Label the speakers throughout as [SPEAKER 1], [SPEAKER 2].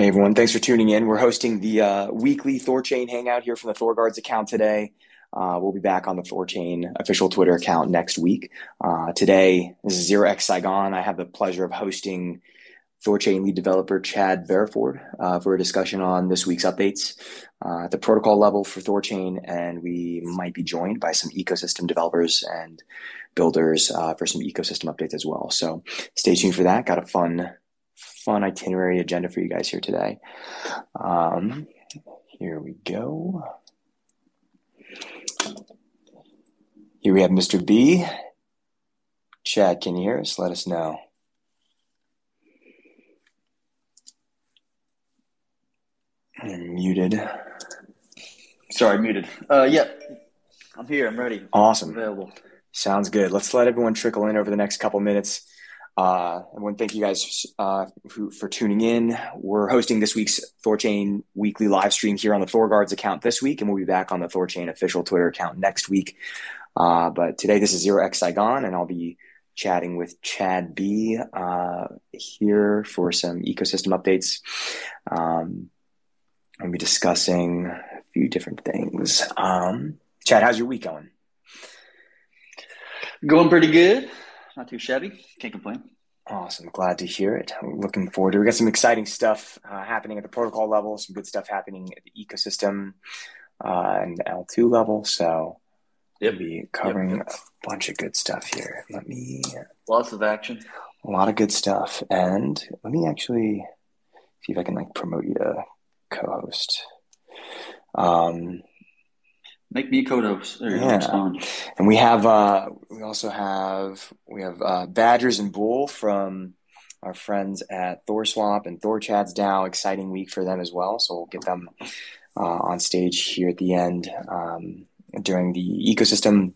[SPEAKER 1] Hey everyone, thanks for tuning in. We're hosting the uh, weekly Thorchain Hangout here from the ThorGuards account today. Uh, we'll be back on the Thorchain official Twitter account next week. Uh, today, this is Zero X Saigon. I have the pleasure of hosting Thorchain lead developer Chad Barraford uh, for a discussion on this week's updates uh, at the protocol level for Thorchain, and we might be joined by some ecosystem developers and builders uh, for some ecosystem updates as well. So stay tuned for that. Got a fun fun itinerary agenda for you guys here today. Um, here we go. Here we have Mr. B. Chad, can you hear us? Let us know. I'm muted.
[SPEAKER 2] Sorry, muted. Uh, yep, I'm here. I'm ready.
[SPEAKER 1] Awesome.
[SPEAKER 2] I'm available.
[SPEAKER 1] Sounds good. Let's let everyone trickle in over the next couple minutes. Uh, to thank you guys uh, for, for, tuning in. We're hosting this week's Thorchain weekly live stream here on the ThorGuards account this week, and we'll be back on the Thorchain official Twitter account next week. Uh, but today, this is Zero X Saigon, and I'll be chatting with Chad B uh, here for some ecosystem updates. Um, I'll be discussing a few different things. Um, Chad, how's your week going?
[SPEAKER 2] Going pretty good not too shabby. Can't complain.
[SPEAKER 1] Awesome. Glad to hear it. I'm looking forward to it. We got some exciting stuff uh, happening at the protocol level, some good stuff happening at the ecosystem uh, and L2 level. So yep. we'll be covering yep. a bunch of good stuff here. Let me.
[SPEAKER 2] Lots of action.
[SPEAKER 1] A lot of good stuff. And let me actually see if I can like promote you to co host. Um,
[SPEAKER 2] Make me a co-host.
[SPEAKER 1] yeah. And we have uh, we also have we have uh, Badgers and Bull from our friends at Thor Swamp and Thor Chad's DAO. Exciting week for them as well. So we'll get them uh, on stage here at the end um, during the ecosystem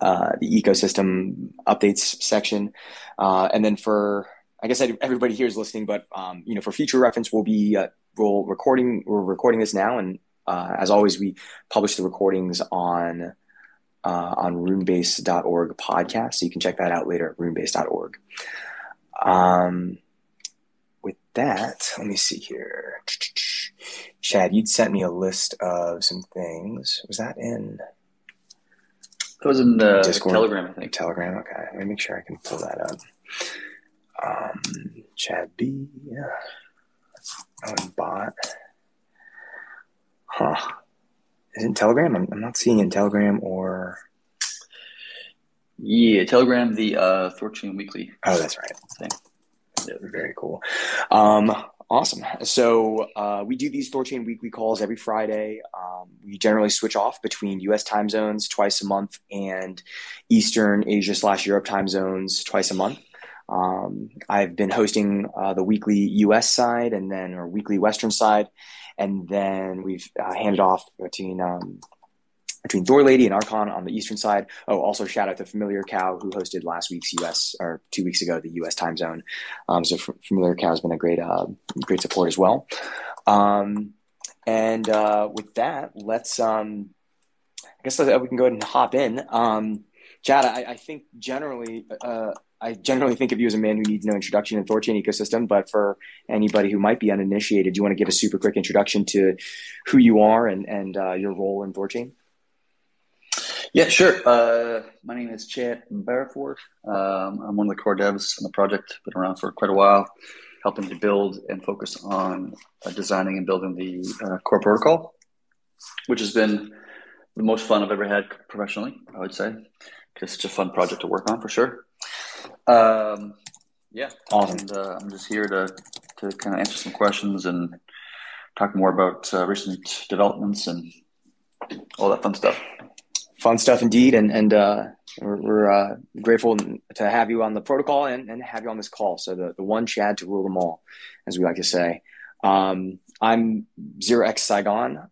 [SPEAKER 1] uh, the ecosystem updates section, uh, and then for I guess everybody here is listening, but um, you know for future reference, we'll be uh, we'll recording we're recording this now and uh, as always, we publish the recordings on uh, on runebase.org podcast, so you can check that out later at runebase.org. Um, with that, let me see here. Chad, you'd sent me a list of some things. Was that in?
[SPEAKER 2] It was in the Discord? Telegram, I think.
[SPEAKER 1] Telegram. Okay, let me make sure I can pull that up. Um, Chad B. Yeah. Oh, bot. Huh. Is it Telegram? I'm, I'm not seeing it in Telegram or.
[SPEAKER 2] Yeah, Telegram, the uh, Thorchain Weekly.
[SPEAKER 1] Oh, that's right. Thing. Very cool. Um, awesome. So uh, we do these Thorchain Weekly calls every Friday. Um, we generally switch off between U.S. time zones twice a month and Eastern Asia slash Europe time zones twice a month. Um, I've been hosting uh, the weekly U.S. side and then our weekly Western side, and then we've uh, handed off between um, between Thor Lady and Archon on the eastern side. Oh, also shout out to Familiar Cow who hosted last week's US or two weeks ago the US time zone. Um, so Familiar Cow has been a great uh, great support as well. Um, and uh, with that, let's um, I guess we can go ahead and hop in. Um, Chad, I, I think generally uh, I generally think of you as a man who needs no introduction in Thorchain ecosystem, but for anybody who might be uninitiated, do you want to give a super quick introduction to who you are and, and uh, your role in Thorchain?
[SPEAKER 2] Yeah, sure. Uh, my name is Chad Barraford. Um, I'm one of the core devs on the project, been around for quite a while, helping to build and focus on uh, designing and building the uh, core protocol, which has been the most fun I've ever had professionally, I would say, because it's a fun project to work on for sure. Um, yeah,
[SPEAKER 1] awesome.
[SPEAKER 2] And, uh, I'm just here to to kind of answer some questions and talk more about uh, recent developments and all that fun stuff.
[SPEAKER 1] Fun stuff indeed, and and uh, we're, we're uh, grateful to have you on the protocol and, and have you on this call. So the, the one Chad to rule them all, as we like to say. Um, I'm Zero X Saigon.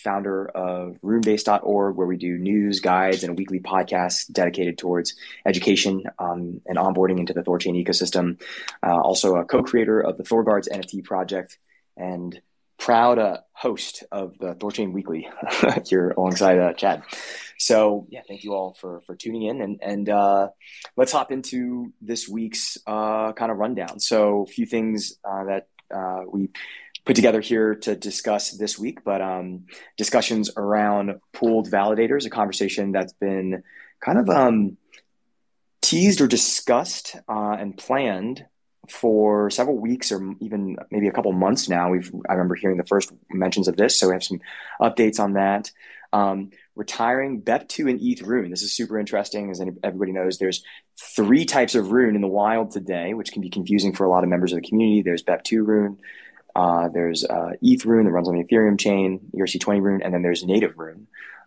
[SPEAKER 1] Founder of runebase.org, where we do news, guides, and weekly podcast dedicated towards education um, and onboarding into the Thorchain ecosystem. Uh, also, a co creator of the ThorGuards NFT project and proud uh, host of the Thorchain Weekly here alongside uh, Chad. So, yeah, thank you all for, for tuning in. And, and uh, let's hop into this week's uh, kind of rundown. So, a few things uh, that we put together here to discuss this week, but um, discussions around pooled validators, a conversation that's been kind of um, teased or discussed uh, and planned for several weeks or even maybe a couple months now. We've I remember hearing the first mentions of this, so we have some updates on that. Um, retiring BEP2 and ETH Rune. This is super interesting, as everybody knows. There's three types of Rune in the wild today, which can be confusing for a lot of members of the community. There's BEP2 Rune, uh, there's uh, ETH Rune that runs on the Ethereum chain, ERC20 Rune, and then there's Native Rune.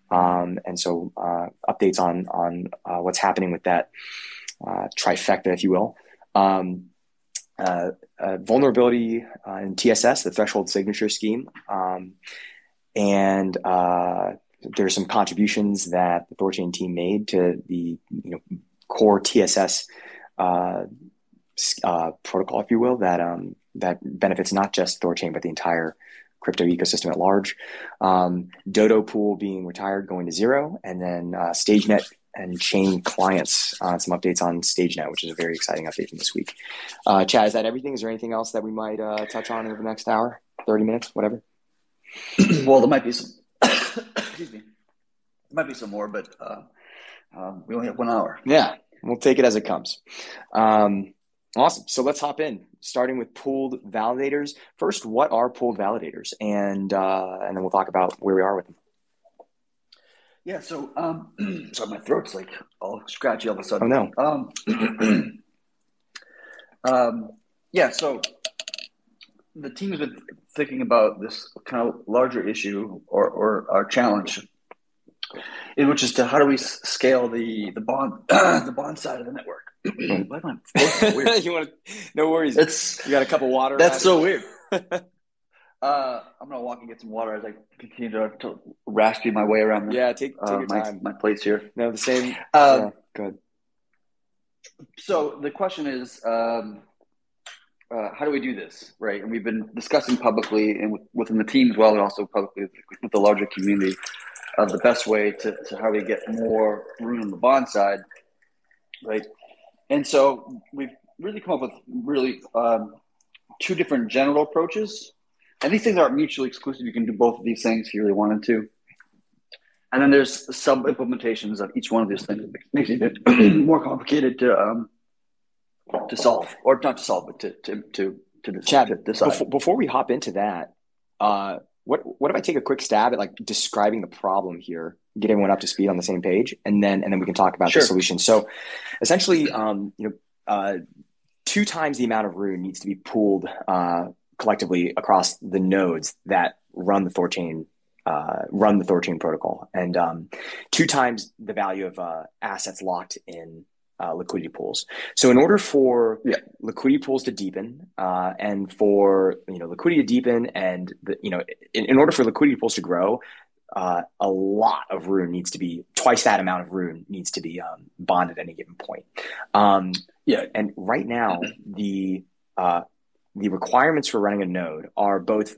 [SPEAKER 1] Um, and so uh, updates on on uh, what's happening with that uh, trifecta, if you will. Um, uh, vulnerability in TSS, the threshold signature scheme, um, and there's some contributions that the Thorchain team made to the you know core TSS protocol, if you will, that um, that benefits not just Thorchain but the entire crypto ecosystem at large. Um, Dodo Pool being retired, going to zero, and then uh, StageNet and Chain clients. Uh, some updates on StageNet, which is a very exciting update from this week. Uh, Chad, is that everything? Is there anything else that we might uh, touch on over the next hour, thirty minutes, whatever?
[SPEAKER 2] well, there might be some excuse me. There might be some more, but uh, um, we only have one hour.
[SPEAKER 1] Yeah, we'll take it as it comes. Um, awesome. So let's hop in, starting with pooled validators. First, what are pooled validators, and uh, and then we'll talk about where we are with them.
[SPEAKER 2] Yeah. So, um, sorry, my throat's like all scratchy all of a sudden.
[SPEAKER 1] Oh no.
[SPEAKER 2] Um, um, yeah. So the team's been thinking about this kind of larger issue or, or our challenge, in which is to how do we scale the the bond the bond side of the network. Why am
[SPEAKER 1] I weird? you want to? No worries.
[SPEAKER 2] It's
[SPEAKER 1] you got a cup of water.
[SPEAKER 2] That's so weird. Uh, I'm gonna walk and get some water as I continue to, to raspy my way around.
[SPEAKER 1] The, yeah, take, take uh, your
[SPEAKER 2] my,
[SPEAKER 1] time.
[SPEAKER 2] My place here.
[SPEAKER 1] No, the same. Uh, yeah, good.
[SPEAKER 2] So the question is, um, uh, how do we do this, right? And we've been discussing publicly and within the team as well, and also publicly with the larger community, of the best way to, to how we get more rune on the bond side, right? And so we've really come up with really um, two different general approaches. And these things aren't mutually exclusive. You can do both of these things if you really wanted to. And then there's sub implementations of each one of these things that makes it more complicated to um, to solve, or not to solve, but to to to to,
[SPEAKER 1] Chad,
[SPEAKER 2] to decide.
[SPEAKER 1] Before, before, we hop into that, uh, what what if I take a quick stab at like describing the problem here, get everyone up to speed on the same page, and then and then we can talk about sure. the solution. So, essentially, um, you know, uh, two times the amount of rune needs to be pooled uh, collectively across the nodes that run the Thorchain uh, run the Thorchain protocol, and um, two times the value of uh, assets locked in uh, liquidity pools. So in order for
[SPEAKER 2] yeah.
[SPEAKER 1] liquidity pools to deepen uh, and for you know liquidity to deepen and the, you know in, in, order for liquidity pools to grow, uh, a lot of rune needs to be twice that amount of rune needs to be um, bonded at any given point. Um, yeah, and right now the uh, the requirements for running a node are both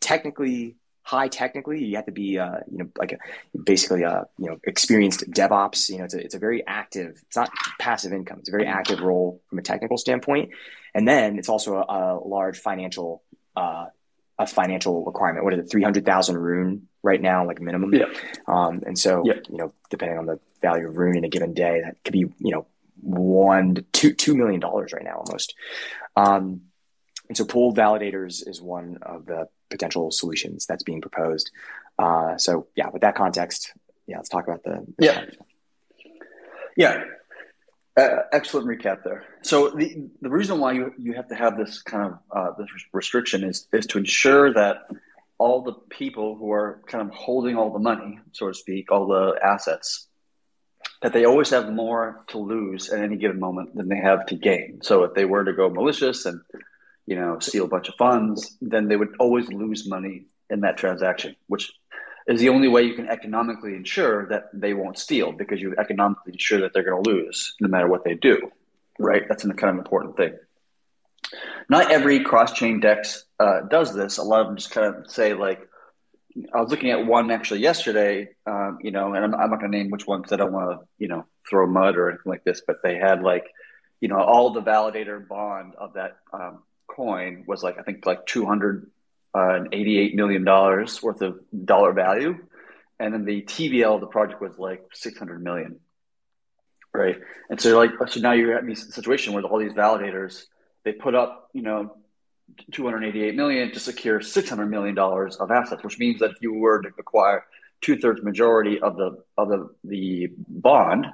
[SPEAKER 1] technically high technically. You have to be, uh, you know, like a, basically a you know experienced DevOps. You know, it's a, it's a very active. It's not passive income. It's a very active role from a technical standpoint, and then it's also a, a large financial uh, a financial requirement. What is it? Three hundred thousand rune right now, like minimum.
[SPEAKER 2] Yeah.
[SPEAKER 1] Um, and so
[SPEAKER 2] yeah.
[SPEAKER 1] you know, depending on the value of rune in a given day, that could be you know one to two two million dollars right now almost. Um, and so pooled validators is one of the potential solutions that's being proposed. Uh, so yeah, with that context, yeah, let's talk about the, the
[SPEAKER 2] yeah, yeah. Uh, excellent recap there. So the the reason why you you have to have this kind of uh, this restriction is is to ensure that all the people who are kind of holding all the money, so to speak, all the assets, that they always have more to lose at any given moment than they have to gain. So if they were to go malicious and you know, steal a bunch of funds, then they would always lose money in that transaction, which is the only way you can economically ensure that they won't steal because you economically ensure that they're going to lose no matter what they do, right? That's a kind of important thing. Not every cross-chain DEX uh, does this. A lot of them just kind of say like, I was looking at one actually yesterday, um, you know, and I'm, I'm not going to name which one because I don't want to, you know, throw mud or anything like this, but they had like, you know, all the validator bond of that um, coin was like I think like two hundred and eighty-eight million dollars worth of dollar value, and then the TVL of the project was like six hundred million, right? And so like so now you're at this situation where all these validators they put up you know 288 million to secure 600 million dollars of assets, which means that if you were to acquire two thirds majority of the of the the bond,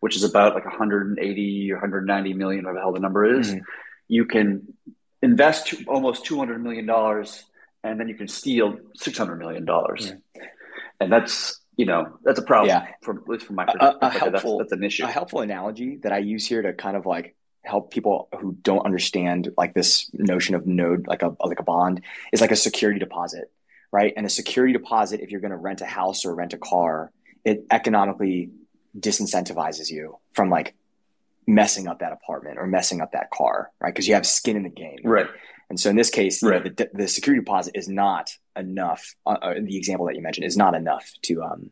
[SPEAKER 2] which is about like 180 or 190 million, whatever the hell the number is, mm-hmm. you can invest almost 200 million dollars, and then you can steal 600 million dollars, yeah. and that's you know that's a problem. Yeah. from at least from my perspective. A, a helpful, that's, that's an issue.
[SPEAKER 1] A helpful analogy that I use here to kind of like help people who don't understand like this notion of node like a like a bond is like a security deposit right and a security deposit if you're going to rent a house or rent a car it economically disincentivizes you from like messing up that apartment or messing up that car right because you have skin in the game
[SPEAKER 2] right
[SPEAKER 1] and so in this case right. know, the, the security deposit is not enough uh, uh, the example that you mentioned is not enough to um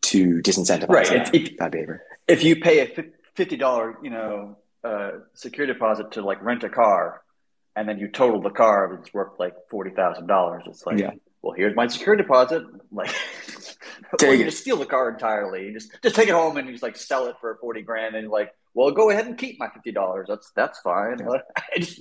[SPEAKER 1] to disincentivize right. that, if, that behavior
[SPEAKER 2] if you pay a $50 you know uh, security deposit to like rent a car, and then you total the car, it's worth like forty thousand dollars. It's like, yeah. well, here's my security deposit. Like, or you just steal the car entirely. You just just take it home and you just like sell it for forty grand, and like, well, go ahead and keep my fifty dollars. That's that's fine. Yeah. I just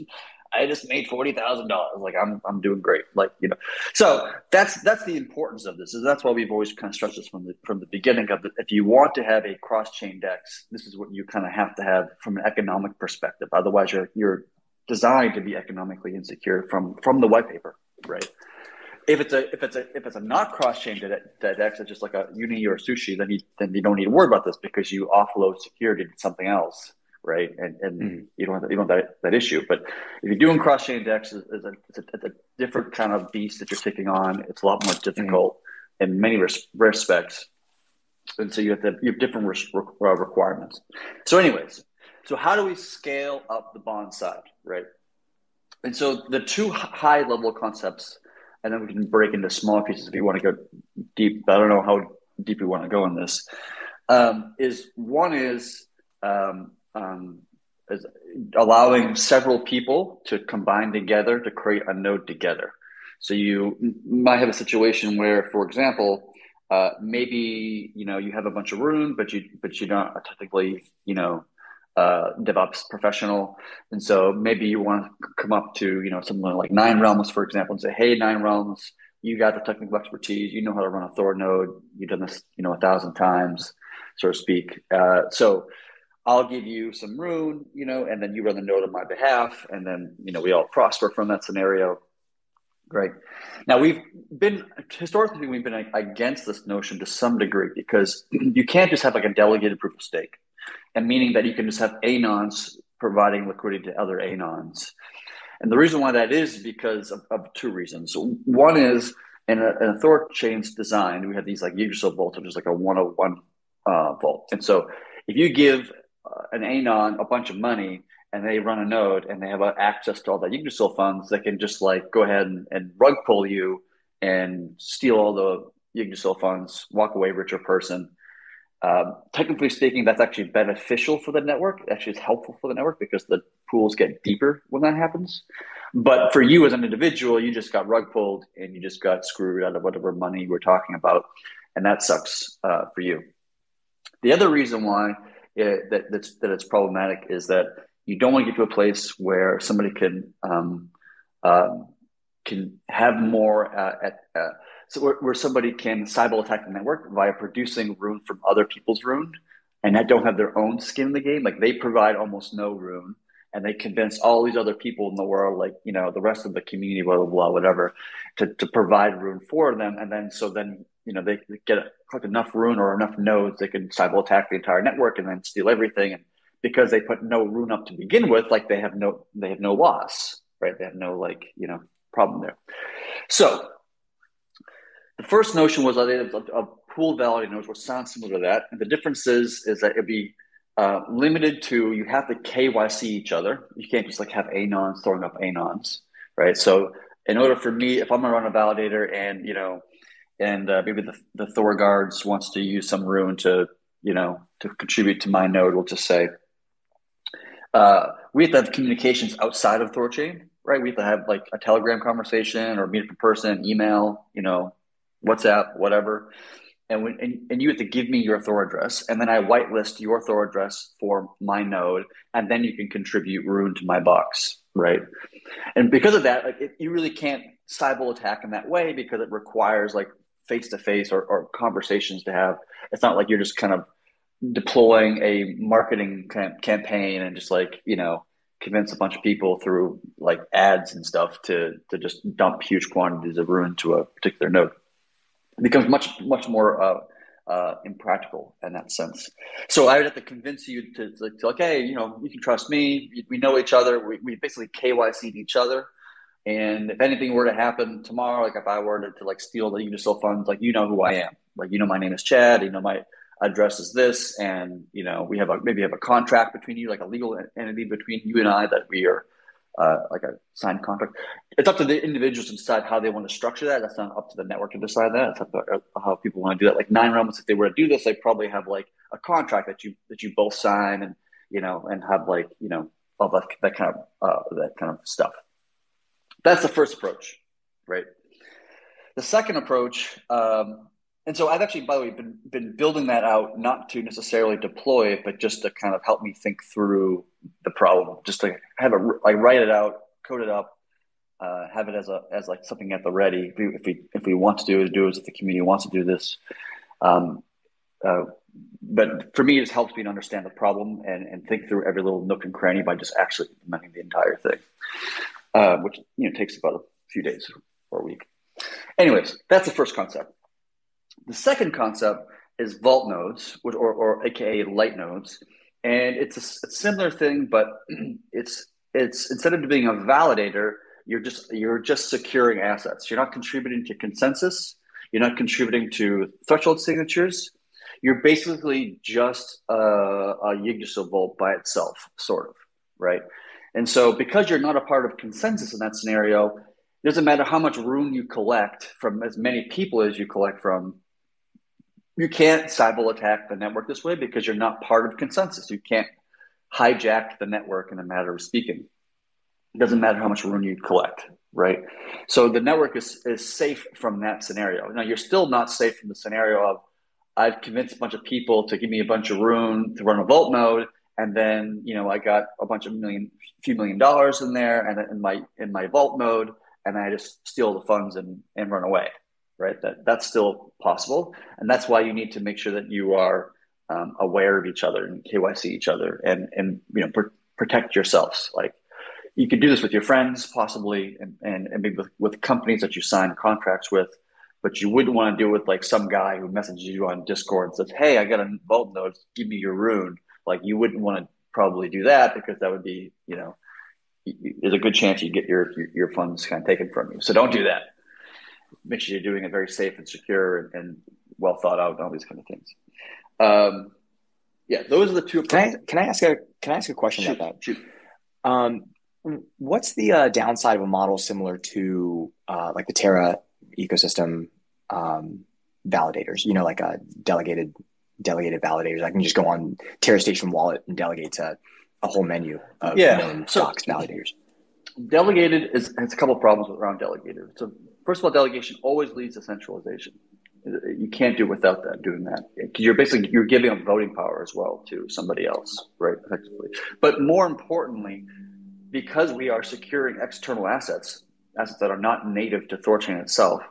[SPEAKER 2] I just made forty thousand dollars. Like I'm I'm doing great. Like you know, so that's that's the importance of this. Is that's why we've always kind of stressed this from the from the beginning of the, if you want to have a cross chain DEX, this is what you kind of have to have from an economic perspective. Otherwise, you're you're designed to be economically insecure from from the white paper, right? If it's a if it's a if it's a not cross chain DEX, it's just like a uni or sushi, then you then you don't need to worry about this because you offload security to something else right? And, and mm-hmm. you don't have, you don't have that, that issue. But if you're doing cross chain DEX, it's, a, it's, a, it's a different kind of beast that you're taking on. It's a lot more difficult mm-hmm. in many res- respects. And so you have to, you have different res- uh, requirements. So, anyways, so how do we scale up the bond side, right? And so the two high level concepts, and then we can break into small pieces if you want to go deep. I don't know how deep you want to go in this. Um, is one is um, um, allowing several people to combine together to create a node together. So you might have a situation where, for example, uh, maybe you know you have a bunch of rune, but you but you're not technically you know uh, DevOps professional, and so maybe you want to come up to you know something like Nine Realms, for example, and say, "Hey, Nine Realms, you got the technical expertise, you know how to run a Thor node, you've done this you know a thousand times, so to speak." Uh, so I'll give you some rune, you know, and then you run the node on my behalf, and then you know we all prosper from that scenario. Great. Now we've been historically we've been against this notion to some degree because you can't just have like a delegated proof of stake, and meaning that you can just have anons providing liquidity to other anons. And the reason why that is because of, of two reasons. One is in a, in Thor chain's design, we have these like which is like a 101 uh, vault. And so if you give uh, an anon a bunch of money and they run a node and they have access to all that Yggdrasil funds, they can just like go ahead and, and rug pull you and steal all the Yggdrasil funds, walk away richer person. Um, technically speaking, that's actually beneficial for the network. Actually, it's helpful for the network because the pools get deeper when that happens. But for you as an individual, you just got rug pulled and you just got screwed out of whatever money we're talking about, and that sucks uh, for you. The other reason why it, that that's, that it's problematic is that you don't want to get to a place where somebody can um, uh, can have more uh, at uh, so where, where, somebody can cyber attack the network via producing rune from other people's rune and that don't have their own skin in the game. Like they provide almost no rune and they convince all these other people in the world, like you know the rest of the community, blah blah blah, whatever, to to provide rune for them, and then so then you know they get collect enough rune or enough nodes, they can cyber attack the entire network and then steal everything. And because they put no rune up to begin with, like they have no they have no loss, right? They have no like you know problem there. So the first notion was that a, a pooled validator nodes, which sounds similar to that. And the difference is is that it'd be uh, limited to you have to KYC each other. You can't just like have anons throwing up anons, right? So in order for me, if I'm gonna run a validator and you know and uh, maybe the, the Thor guards wants to use some rune to, you know, to contribute to my node, we'll just say, uh, we have to have communications outside of Thorchain, right? We have to have like a Telegram conversation or meet up in person, email, you know, WhatsApp, whatever. And, when, and, and you have to give me your Thor address, and then I whitelist your Thor address for my node, and then you can contribute Rune to my box, right? And because of that, like, it, you really can't cyber attack in that way because it requires like face to face or conversations to have. It's not like you're just kind of deploying a marketing campaign and just like you know convince a bunch of people through like ads and stuff to to just dump huge quantities of Rune to a particular node. It becomes much much more uh, uh, impractical in that sense. So I would have to convince you to, to, to like, hey, you know, you can trust me. We know each other. We, we basically KYC'd each other. And if anything were to happen tomorrow, like if I were to, to like steal the Unisol funds, like you know who I am. Like you know my name is Chad. You know my address is this, and you know we have a maybe have a contract between you, like a legal entity between you and I that we are uh, like a signed contract. It's up to the individuals to decide how they want to structure that. That's not up to the network to decide that. It's up to uh, how people want to do that. Like Nine Realms, if they were to do this, they probably have like a contract that you that you both sign, and you know, and have like you know all that that kind of uh, that kind of stuff. That's the first approach, right? The second approach um, and so I've actually, by the way, been been building that out not to necessarily deploy it, but just to kind of help me think through the problem, just to have it like write it out, code it up, uh, have it as a as like something at the ready. If we if we, if we want to do it, do it. If the community wants to do this, um, uh, but for me, it just helps me to understand the problem and, and think through every little nook and cranny by just actually implementing the entire thing, uh, which you know takes about a few days or a week. Anyways, that's the first concept. The second concept is vault nodes, or, or AKA light nodes, and it's a, a similar thing, but it's it's instead of being a validator, you're just you're just securing assets. You're not contributing to consensus. You're not contributing to threshold signatures. You're basically just a, a Yggdrasil vault by itself, sort of, right? And so, because you're not a part of consensus in that scenario, it doesn't matter how much Rune you collect from as many people as you collect from you can't cyber attack the network this way because you're not part of consensus. You can't hijack the network in a matter of speaking. It doesn't matter how much Rune you collect, right? So the network is, is safe from that scenario. Now you're still not safe from the scenario of I've convinced a bunch of people to give me a bunch of Rune to run a vault node, and then you know I got a bunch of million, few million dollars in there, and in my in my vault node, and I just steal the funds and and run away right? That that's still possible, and that's why you need to make sure that you are um, aware of each other and KYC each other, and and you know pr- protect yourselves. Like you could do this with your friends, possibly, and and, and maybe with, with companies that you sign contracts with. But you wouldn't want to deal with like some guy who messages you on Discord and says, "Hey, I got a vault node. Give me your rune." Like you wouldn't want to probably do that because that would be, you know, there's a good chance you get your your funds kind of taken from you. So don't do that make sure you're doing it very safe and secure and, and well thought out and all these kind of things. Um, yeah, those are the two.
[SPEAKER 1] Can I, can I ask a can I ask a question
[SPEAKER 2] shoot,
[SPEAKER 1] about that?
[SPEAKER 2] Shoot.
[SPEAKER 1] Um, what's the uh, downside of a model similar to uh, like the Terra ecosystem um, validators? You know, like a delegated delegated validators. I can just go on Terra Station wallet and delegate to a whole menu of
[SPEAKER 2] yeah.
[SPEAKER 1] known so, docs validators.
[SPEAKER 2] Delegated is has a couple of problems around delegated. So first of all, delegation always leads to centralization. You can't do without that doing that you're basically you're giving up voting power as well to somebody else, right? Effectively, but more importantly, because we are securing external assets, assets that are not native to Thorchain itself.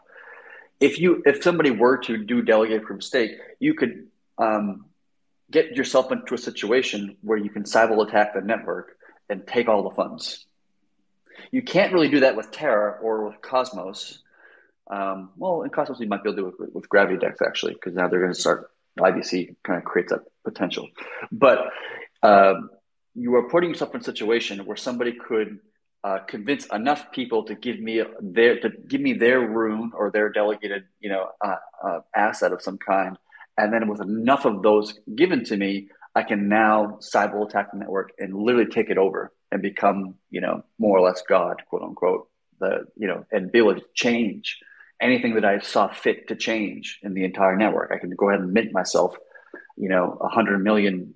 [SPEAKER 2] If you if somebody were to do delegate from stake, you could um, get yourself into a situation where you can cyber attack the network and take all the funds. You can't really do that with Terra or with Cosmos um, well, in Cosmos, you might be able to do it with, with Gravity Dex actually, because now they're going to start IBC kind of creates that potential. But um, you are putting yourself in a situation where somebody could uh, convince enough people to give me their to give me their rune or their delegated you know uh, uh, asset of some kind, and then with enough of those given to me, I can now cyber attack the network and literally take it over and become you know more or less God, quote unquote. The you know and be able to change anything that I saw fit to change in the entire network. I could go ahead and mint myself, you know, a hundred million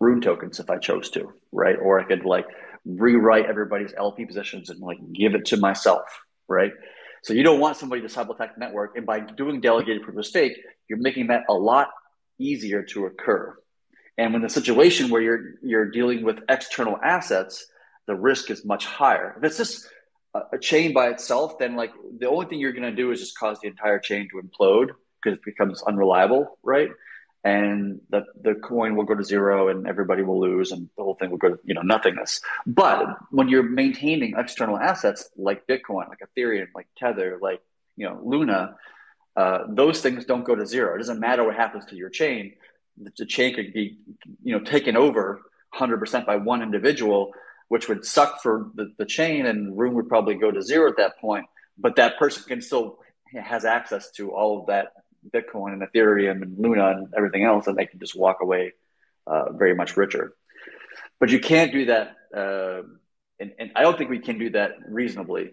[SPEAKER 2] rune tokens if I chose to, right? Or I could like rewrite everybody's LP positions and like give it to myself, right? So you don't want somebody to cyber attack the network, and by doing delegated proof of stake, you're making that a lot easier to occur. And when the situation where you're you're dealing with external assets, the risk is much higher. If it's just a chain by itself, then like the only thing you're going to do is just cause the entire chain to implode because it becomes unreliable, right? And the the coin will go to zero, and everybody will lose, and the whole thing will go to you know nothingness. But when you're maintaining external assets like Bitcoin, like Ethereum, like Tether, like you know Luna, uh, those things don't go to zero. It doesn't matter what happens to your chain. The chain could be you know taken over 100% by one individual which would suck for the, the chain and rune would probably go to zero at that point. But that person can still has access to all of that Bitcoin and Ethereum and Luna and everything else, and they can just walk away uh, very much richer. But you can't do that, uh, and, and, I don't think we can do that reasonably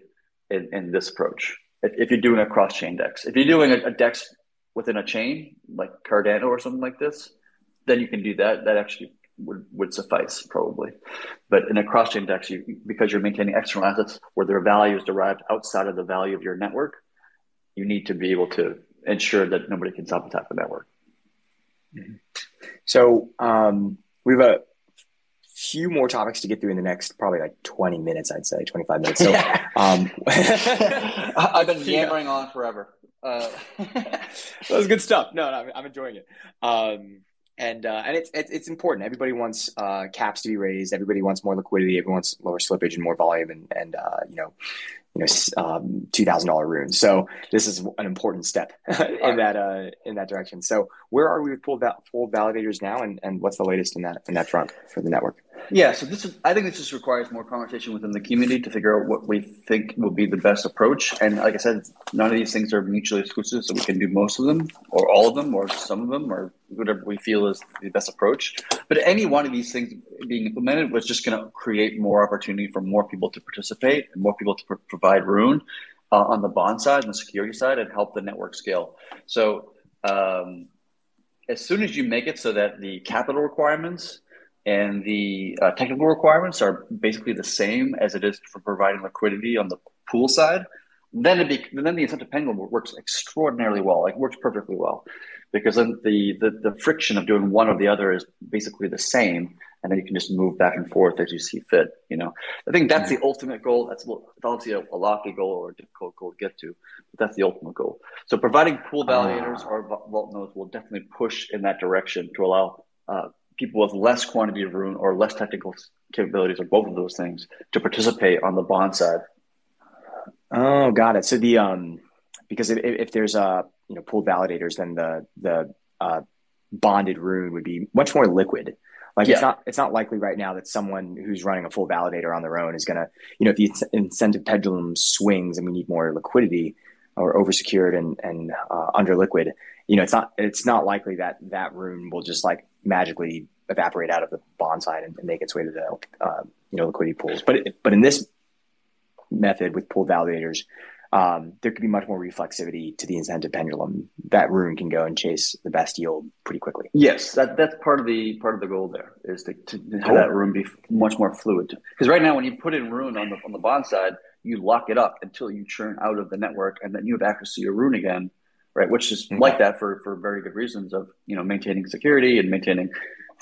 [SPEAKER 2] in, in this approach. If, if, you're doing a cross chain DEX, if you're doing a, a DEX within a chain like Cardano or something like this, then you can do that. That actually would, would suffice probably. But in a cross chain DEX, you, because you're maintaining external assets where their value is derived outside of the value of your network, you need to be able to ensure that nobody can sabotage the network.
[SPEAKER 1] Mm-hmm. So um, we have a few more topics to get through in the next probably like 20 minutes, I'd say 25 minutes. So um,
[SPEAKER 2] I've been yammering yeah. on forever. Uh,
[SPEAKER 1] that was good stuff. No, no I'm, I'm enjoying it. Um, and uh, and it's, it's, it's important. Everybody wants uh, caps to be raised. Everybody wants more liquidity. Everyone wants lower slippage and more volume, and and uh, you know, you know, um, two thousand dollar runes. So this is an important step in that uh, in that direction. So where are we with pooled, pooled validators now, and, and what's the latest in that in that front for the network?
[SPEAKER 2] Yeah, so this is I think this just requires more conversation within the community to figure out what we think will be the best approach. And like I said, none of these things are mutually exclusive, so we can do most of them, or all of them, or some of them, or whatever we feel is the best approach. But any one of these things being implemented was just going to create more opportunity for more people to participate and more people to pr- provide Rune uh, on the bond side and the security side and help the network scale. So um, as soon as you make it so that the capital requirements and the uh, technical requirements are basically the same as it is for providing liquidity on the pool side, then it be, then the incentive pendulum works extraordinarily well. Like works perfectly well, because then the, the the friction of doing one or the other is basically the same, and then you can just move back and forth as you see fit. You know, I think that's mm-hmm. the ultimate goal. That's obviously a, a lofty goal or a difficult goal to get to, but that's the ultimate goal. So providing pool validators uh, or vault nodes will definitely push in that direction to allow uh, people with less quantity of rune or less technical capabilities or both of those things to participate on the bond side.
[SPEAKER 1] Oh, got it. So the um, because if, if there's a you know pooled validators, then the the uh, bonded rune would be much more liquid. Like yeah. it's not it's not likely right now that someone who's running a full validator on their own is gonna you know if the incentive pendulum swings and we need more liquidity or oversecured and and uh, under liquid, you know it's not it's not likely that that rune will just like magically evaporate out of the bond side and, and make its way to the uh, you know liquidity pools. But it, but in this method with pooled validators, um, there could be much more reflexivity to the incentive pendulum. That rune can go and chase the best yield pretty quickly.
[SPEAKER 2] Yes, that, that's part of the part of the goal there is to, to, to have that rune be much more fluid. Because right now, when you put in rune on the on the bond side, you lock it up until you churn out of the network, and then you have access to your rune again right? Which is mm-hmm. like that for for very good reasons of you know maintaining security and maintaining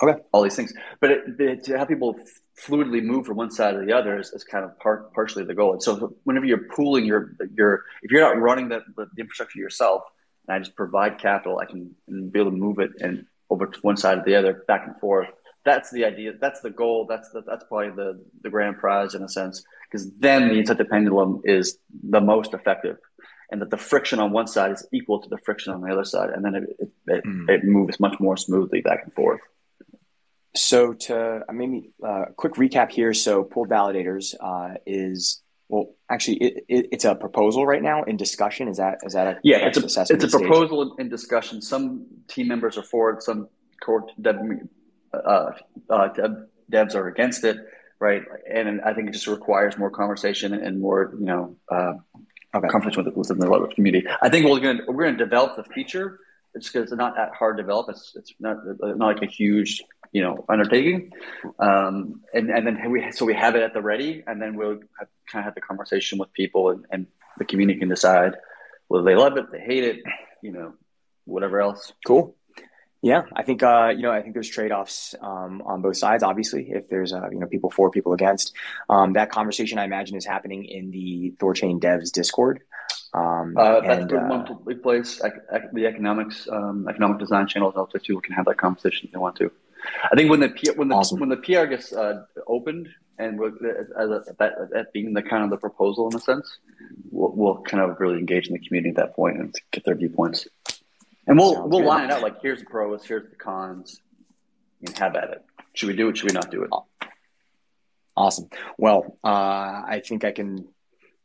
[SPEAKER 2] okay. all these things. But it, it, to have people fluidly move from one side to the other is, is kind of part partially the goal. And so whenever you're pooling your your if you're not running the, the, infrastructure yourself, and I just provide capital, I can be able to move it and over to one side or the other, back and forth. That's the idea. That's the goal. That's the, that's probably the the grand prize in a sense, because then the incentive pendulum is the most effective and that the friction on one side is equal to the friction on the other side, and then it it, it, mm. it moves much more smoothly back and forth.
[SPEAKER 1] So to uh, maybe a uh, quick recap here. So pooled validators uh, is well, actually, it, it, it's a proposal right now in discussion. Is that is that a
[SPEAKER 2] yeah? It's a it's a proposal in discussion. Some team members are for it. Some core dev, uh, uh, devs are against it, right? And I think it just requires more conversation and more you know uh, okay. conversation with the, within the community. I think we're going we're going to develop the feature. It's because it's not that hard to develop. It's it's not not like a huge you know undertaking. Um, and and then we so we have it at the ready and then we'll have, kind of have the conversation with people and, and the community can decide whether they love it they hate it you know whatever else.
[SPEAKER 1] Cool. Yeah i think uh, you know i think there's trade-offs um, on both sides obviously if there's uh, you know people for people against. Um, that conversation i imagine is happening in the thorchain devs discord
[SPEAKER 2] um, uh, that's and, the uh, monthly place. the economics, um, economic design channels out there too. We can have that conversation if they want to. I think when the when the awesome. when the PR gets uh, opened and as a, that, that being the kind of the proposal in a sense, we'll, we'll kind of really engage in the community at that point and get their viewpoints. And we'll Sounds we'll good. line it out like here's the pros, here's the cons, and have at it. Should we do it? Should we not do it?
[SPEAKER 1] Awesome. Well, uh, I think I can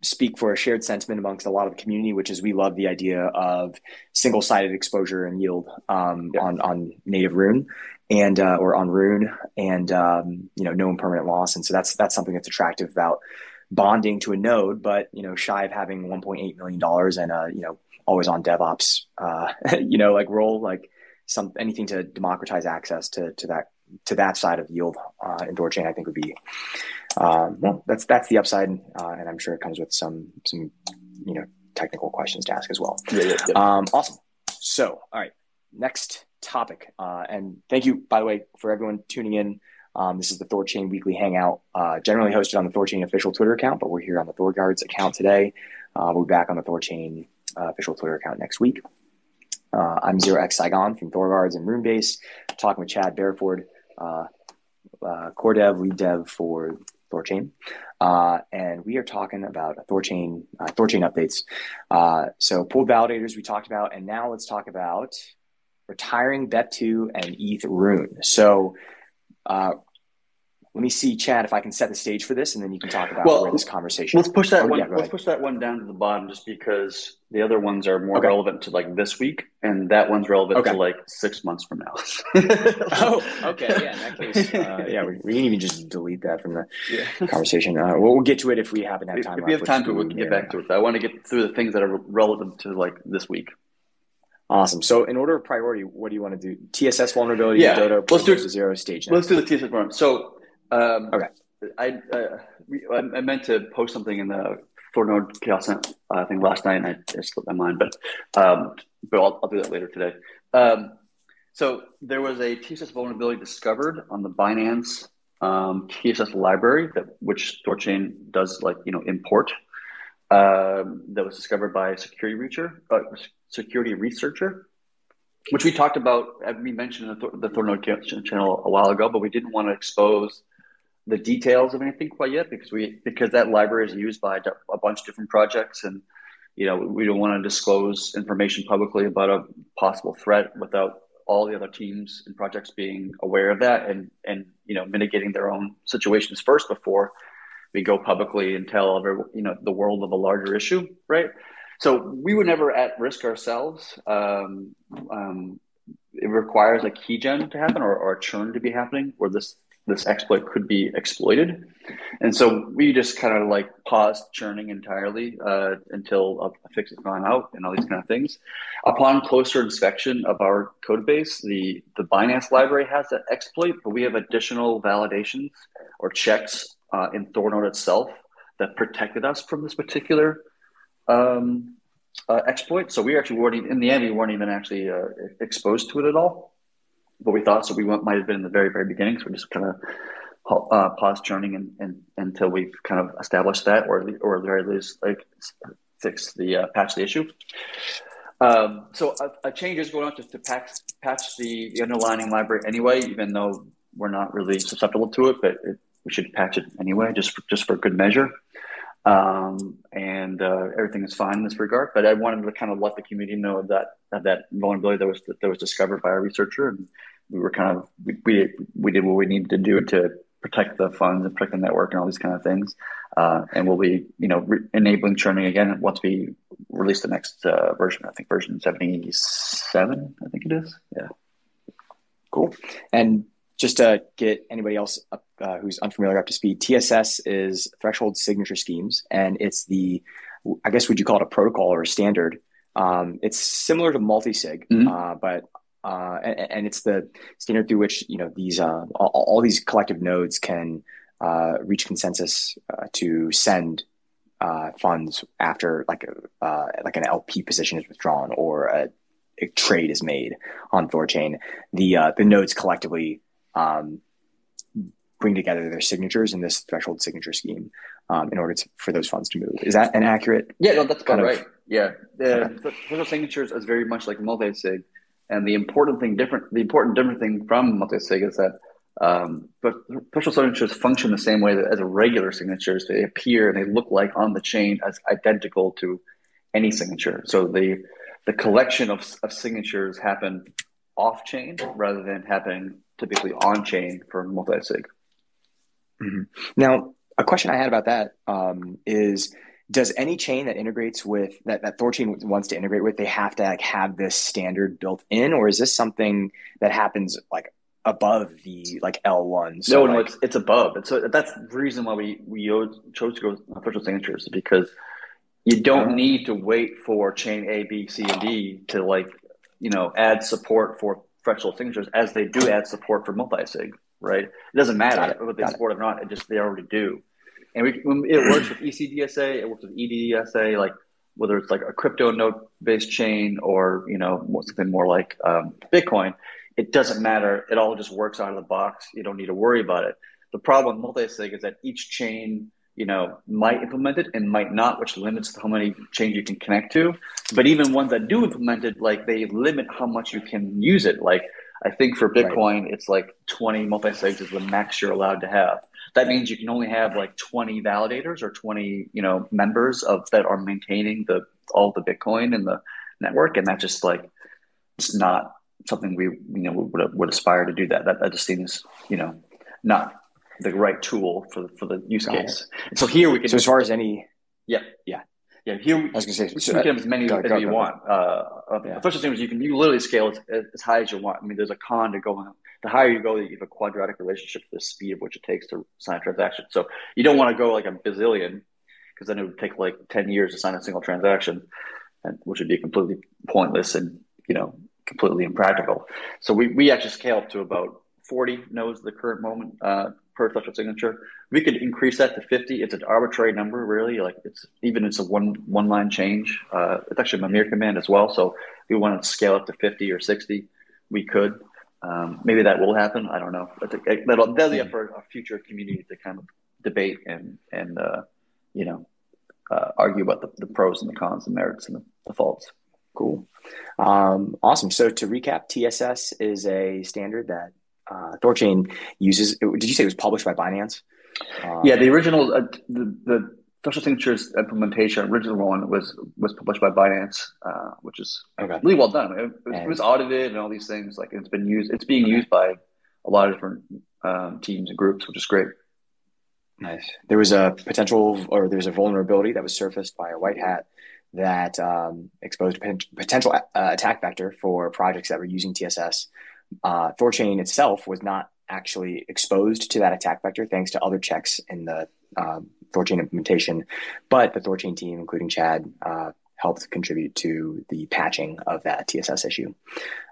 [SPEAKER 1] speak for a shared sentiment amongst a lot of the community, which is we love the idea of single-sided exposure and yield um, yeah. on on native rune and uh, or on rune and um, you know no impermanent loss, and so that's that's something that's attractive about bonding to a node, but you know shy of having 1.8 million dollars and a you know always on DevOps, uh, you know like role like some anything to democratize access to to that to that side of yield uh, in Thorchain, I think would be um, well. That's that's the upside, uh, and I'm sure it comes with some some you know technical questions to ask as well. Yeah, yeah, yeah. Um, awesome. So, all right, next topic, uh, and thank you by the way for everyone tuning in. Um, this is the Thorchain Weekly Hangout, uh, generally hosted on the Thorchain official Twitter account, but we're here on the ThorGuards account today. Uh, we'll be back on the Thorchain uh, official Twitter account next week. Uh, I'm Zero X Saigon from ThorGuards and Runebase, talking with Chad Barraford, uh, uh, core dev, lead dev for Thorchain. Uh, and we are talking about Thorchain, uh, Thorchain updates. Uh, so pooled validators we talked about, and now let's talk about retiring BEP2 and ETH Rune. So uh, let me see, Chad, if I can set the stage for this, and then you can talk about well, where this conversation.
[SPEAKER 2] Let's push that oh, one. Yeah, let's push that one down to the bottom, just because the other ones are more okay. relevant to like this week, and that one's relevant okay. to like six months from now.
[SPEAKER 1] oh, okay, yeah. In that case, uh, yeah, we, we, can even just delete that from the yeah. conversation. Uh, we'll, we'll, get to it if we happen to have time.
[SPEAKER 2] If we have time to, we can get back to it. I want to get through the things that are relevant to like this week.
[SPEAKER 1] Awesome. So, in order of priority, what do you want to do? TSS vulnerability,
[SPEAKER 2] yeah. Dodo,
[SPEAKER 1] let's do zero stage.
[SPEAKER 2] Let's do the TSS vulnerability. So, um, okay. I, uh, I meant to post something in the Thornode Chaos uh, thing last night, and I, it slipped my mind, but um, but I'll, I'll, do that later today. Um, so there was a TSS vulnerability discovered on the Binance um, TSS library that which Thorchain does like you know import. Um, that was discovered by a security researcher, uh, security researcher, which we talked about. We mentioned in the, the Thornode channel a while ago, but we didn't want to expose the details of anything quite yet because we because that library is used by a bunch of different projects and you know we don't want to disclose information publicly about a possible threat without all the other teams and projects being aware of that and and you know mitigating their own situations first before we go publicly and tell every, you know the world of a larger issue right? So we were never at risk ourselves. Um, um, it requires a keygen to happen or, or a churn to be happening where this this exploit could be exploited. And so we just kind of like paused churning entirely uh, until a fix has gone out and all these kind of things. Upon closer inspection of our code base, the, the Binance library has that exploit, but we have additional validations or checks uh, in Thornode itself that protected us from this particular um, uh, exploit. So we actually weren't even, in the end, we weren't even actually uh, exposed to it at all what we thought. So we went, might have been in the very, very beginning. So we just kind of uh, pause churning and, and, until we've kind of established that, or or at the very least, like fix the uh, patch the issue. Um, so a, a, change is going on to, to patch, patch the, the underlying library anyway, even though we're not really susceptible to it, but it, we should patch it anyway, just for, just for good measure. Um, and uh, everything is fine in this regard. But I wanted to kind of let the community know of that of that vulnerability that was that was discovered by a researcher, and we were kind of we, we, did what we needed to do to protect the funds and protect the network and all these kind of things. Uh, and we'll be you know re- enabling churning again once we release the next uh, version. I think version seventy seven. I think it is. Yeah.
[SPEAKER 1] Cool. And just to get anybody else up, uh, who's unfamiliar up to speed, TSS is threshold signature schemes, and it's the I guess would you call it a protocol or a standard? Um, it's similar to multisig, mm-hmm. uh, but uh, and, and, it's the standard through which you know these uh, all, all, these collective nodes can uh, reach consensus uh, to send uh, funds after like a uh, like an LP position is withdrawn or a, a trade is made on Thorchain. The the nodes collectively um, bring together their signatures in this threshold signature scheme um, in order to, for those funds to move. Is that an accurate?
[SPEAKER 2] Yeah, no, that's kind of right. Yeah, the okay. threshold signatures is very much like multi-sig, and the important thing different, the important different thing from multi-sig is that um, but threshold signatures function the same way as regular signatures. They appear and they look like on the chain as identical to any signature. So the the collection of, of signatures happen off chain rather than happening typically on chain for multi-sig.
[SPEAKER 1] Mm-hmm. Now, a question I had about that um, is does any chain that integrates with that, that Thorchain wants to integrate with, they have to like have this standard built in, or is this something that happens like above the like L one?
[SPEAKER 2] So, no, no, it's it's above. And so that's the reason why we we chose to go with official signatures because you don't uh-huh. need to wait for chain A, B, C, and D to like you know add support for threshold signatures as they do add support for multi-sig right? It doesn't matter whether they support it or not. It just they already do. And we, it works with ECDSA, it works with EDSA, like whether it's like a crypto node based chain or you know something more like um, Bitcoin. It doesn't matter. It all just works out of the box. You don't need to worry about it. The problem with multi-sig is that each chain you know might implement it and might not, which limits how many chains you can connect to. But even ones that do implement it, like they limit how much you can use it. Like I think for Bitcoin, right. it's like 20 multi-sigs is the max you're allowed to have. That means you can only have like 20 validators or 20, you know, members of that are maintaining the all the Bitcoin in the network, and that just like it's not something we you know would would aspire to do that. That that just seems you know not the right tool for the, for the use Got case. so here we can.
[SPEAKER 1] So as far as any,
[SPEAKER 2] yeah,
[SPEAKER 1] yeah.
[SPEAKER 2] Yeah, here I was to say so, you can have as many go, as go, you go, want. Uh, yeah. The first thing is you can you literally scale as, as high as you want. I mean, there's a con to going the higher you go, you have a quadratic relationship to the speed of which it takes to sign a transaction. So you don't want to go like a bazillion because then it would take like ten years to sign a single transaction, and which would be completely pointless and you know completely impractical. So we we actually scale up to about 40 nodes at the current moment uh, per threshold signature. We could increase that to 50. It's an arbitrary number, really. Like it's even it's a one one line change. Uh, it's actually a Mimir command as well. So if we want to scale up to 50 or 60, we could. Um, maybe that will happen. I don't know. But that'll, that'll be up for a future community to kind of debate and and uh, you know uh, argue about the, the, pros and the cons, the merits and the, the faults.
[SPEAKER 1] Cool. Um, awesome. So to recap, TSS is a standard that uh, Thorchain uses. Did you say it was published by Binance?
[SPEAKER 2] Um, yeah, the original uh, the, the threshold signatures implementation, original one was was published by Binance, uh, which is okay. really well done. It, it, it, was audited and all these things. Like it's been used. It's being okay. used by a lot of different um, teams and groups, which is great.
[SPEAKER 1] Nice. There was a potential, or there's a vulnerability that was surfaced by a white hat that um, exposed a potential uh, attack vector for projects that were using TSS uh, Thorchain itself was not actually exposed to that attack vector thanks to other checks in the uh, Thorchain implementation. But the Thorchain team, including Chad, uh, helped contribute to the patching of that TSS issue.